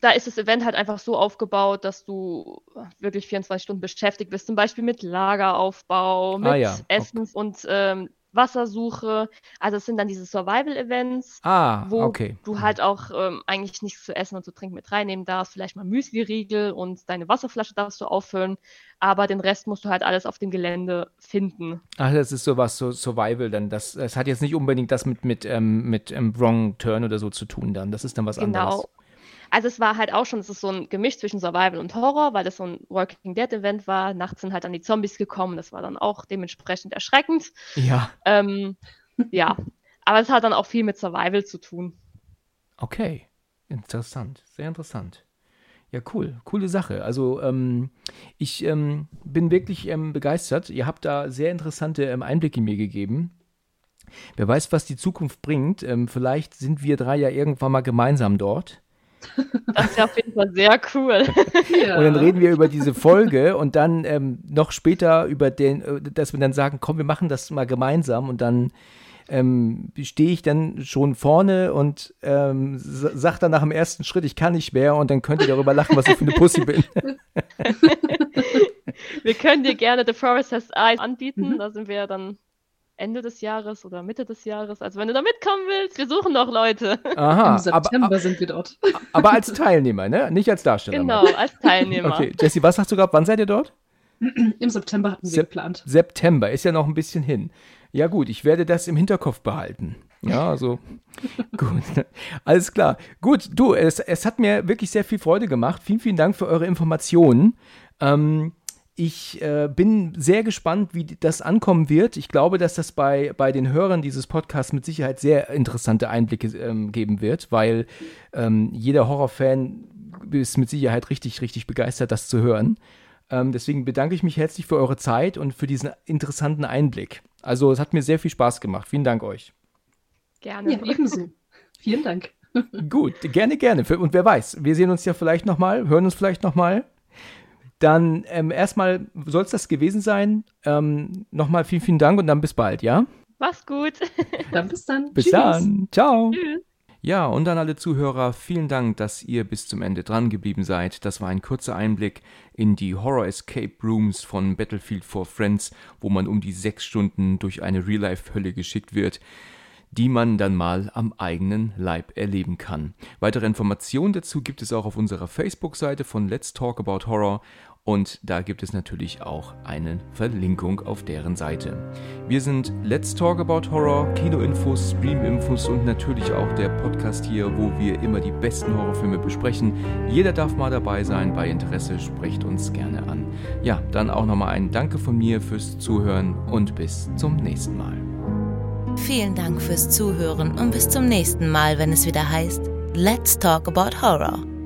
da ist das Event halt einfach so aufgebaut, dass du wirklich 24 Stunden beschäftigt bist, zum Beispiel mit Lageraufbau, mit Ah ja, okay. Essens- und ähm, Wassersuche. Also es sind dann diese Survival-Events, Ah, wo okay. du halt auch ähm, eigentlich nichts zu essen und zu trinken mit reinnehmen darfst. Vielleicht mal Müsli-Riegel und deine Wasserflasche darfst du auffüllen. Aber den Rest musst du halt alles auf dem Gelände finden. Ach, das ist sowas, so Survival dann. Das, das hat jetzt nicht unbedingt das mit, mit, ähm, mit ähm, Wrong Turn oder so zu tun dann. Das ist dann was Genau. anderes. Also es war halt auch schon, es ist so ein Gemisch zwischen Survival und Horror, weil das so ein Walking Dead Event war. Nachts sind halt dann die Zombies gekommen, das war dann auch dementsprechend erschreckend. Ja, Ähm, ja, aber es hat dann auch viel mit Survival zu tun. okay. Interessant. Sehr interessant. Ja, cool. Coole Sache. Also, ähm, ich ähm, bin wirklich ähm, begeistert. Ihr habt da sehr interessante ähm, Einblicke mir gegeben. Wer weiß, was die Zukunft bringt. Ähm, vielleicht sind wir drei ja irgendwann mal gemeinsam dort. Das ist auf jeden Fall sehr cool. Ja. Und dann reden wir über diese Folge und dann ähm, noch später über den, äh, dass wir dann sagen, komm, wir machen das mal gemeinsam und dann ähm, stehe ich dann schon vorne und ähm, sag dann nach dem ersten Schritt, ich kann nicht mehr und dann könnt ihr darüber lachen, was ich für eine Pussy bin. Wir können dir gerne The Forest Has Eyes anbieten. Mhm. Da sind wir ja dann Ende des Jahres oder Mitte des Jahres. Also wenn du da mitkommen willst, wir suchen noch Leute. Aha, Im aber, September aber, sind wir dort. aber als Teilnehmer, ne? Nicht als Darsteller. Genau, als Teilnehmer. Okay, Jesse, was sagst du gerade? Wann seid ihr dort? Im September hatten wir geplant. September, ist ja noch ein bisschen hin. Ja, gut, ich werde das im Hinterkopf behalten. Ja, also gut. Alles klar. Gut, du, es, es hat mir wirklich sehr viel Freude gemacht. Vielen, vielen Dank für eure Informationen. Ähm, ich äh, bin sehr gespannt, wie das ankommen wird. Ich glaube, dass das bei, bei den Hörern dieses Podcasts mit Sicherheit sehr interessante Einblicke ähm, geben wird, weil ähm, jeder Horrorfan ist mit Sicherheit richtig, richtig begeistert, das zu hören. Ähm, deswegen bedanke ich mich herzlich für eure Zeit und für diesen interessanten Einblick. Also es hat mir sehr viel Spaß gemacht. Vielen Dank euch. Gerne. Ja, ebenso. Vielen Dank. Gut, gerne, gerne. Und wer weiß, wir sehen uns ja vielleicht nochmal, hören uns vielleicht nochmal. Dann ähm, erstmal soll es das gewesen sein. Ähm, nochmal vielen, vielen Dank und dann bis bald, ja? Mach's gut. Dann bis dann. Bis Tschüss. dann. Ciao. Tschüss. Ja, und an alle Zuhörer, vielen Dank, dass ihr bis zum Ende dran geblieben seid. Das war ein kurzer Einblick in die Horror Escape Rooms von Battlefield for Friends, wo man um die sechs Stunden durch eine Real-Life-Hölle geschickt wird, die man dann mal am eigenen Leib erleben kann. Weitere Informationen dazu gibt es auch auf unserer Facebook-Seite von Let's Talk About Horror und da gibt es natürlich auch eine Verlinkung auf deren Seite. Wir sind Let's Talk About Horror, Kinoinfos, Streaminfos und natürlich auch der Podcast hier, wo wir immer die besten Horrorfilme besprechen. Jeder darf mal dabei sein, bei Interesse sprecht uns gerne an. Ja, dann auch nochmal ein Danke von mir fürs Zuhören und bis zum nächsten Mal. Vielen Dank fürs Zuhören und bis zum nächsten Mal, wenn es wieder heißt Let's Talk About Horror.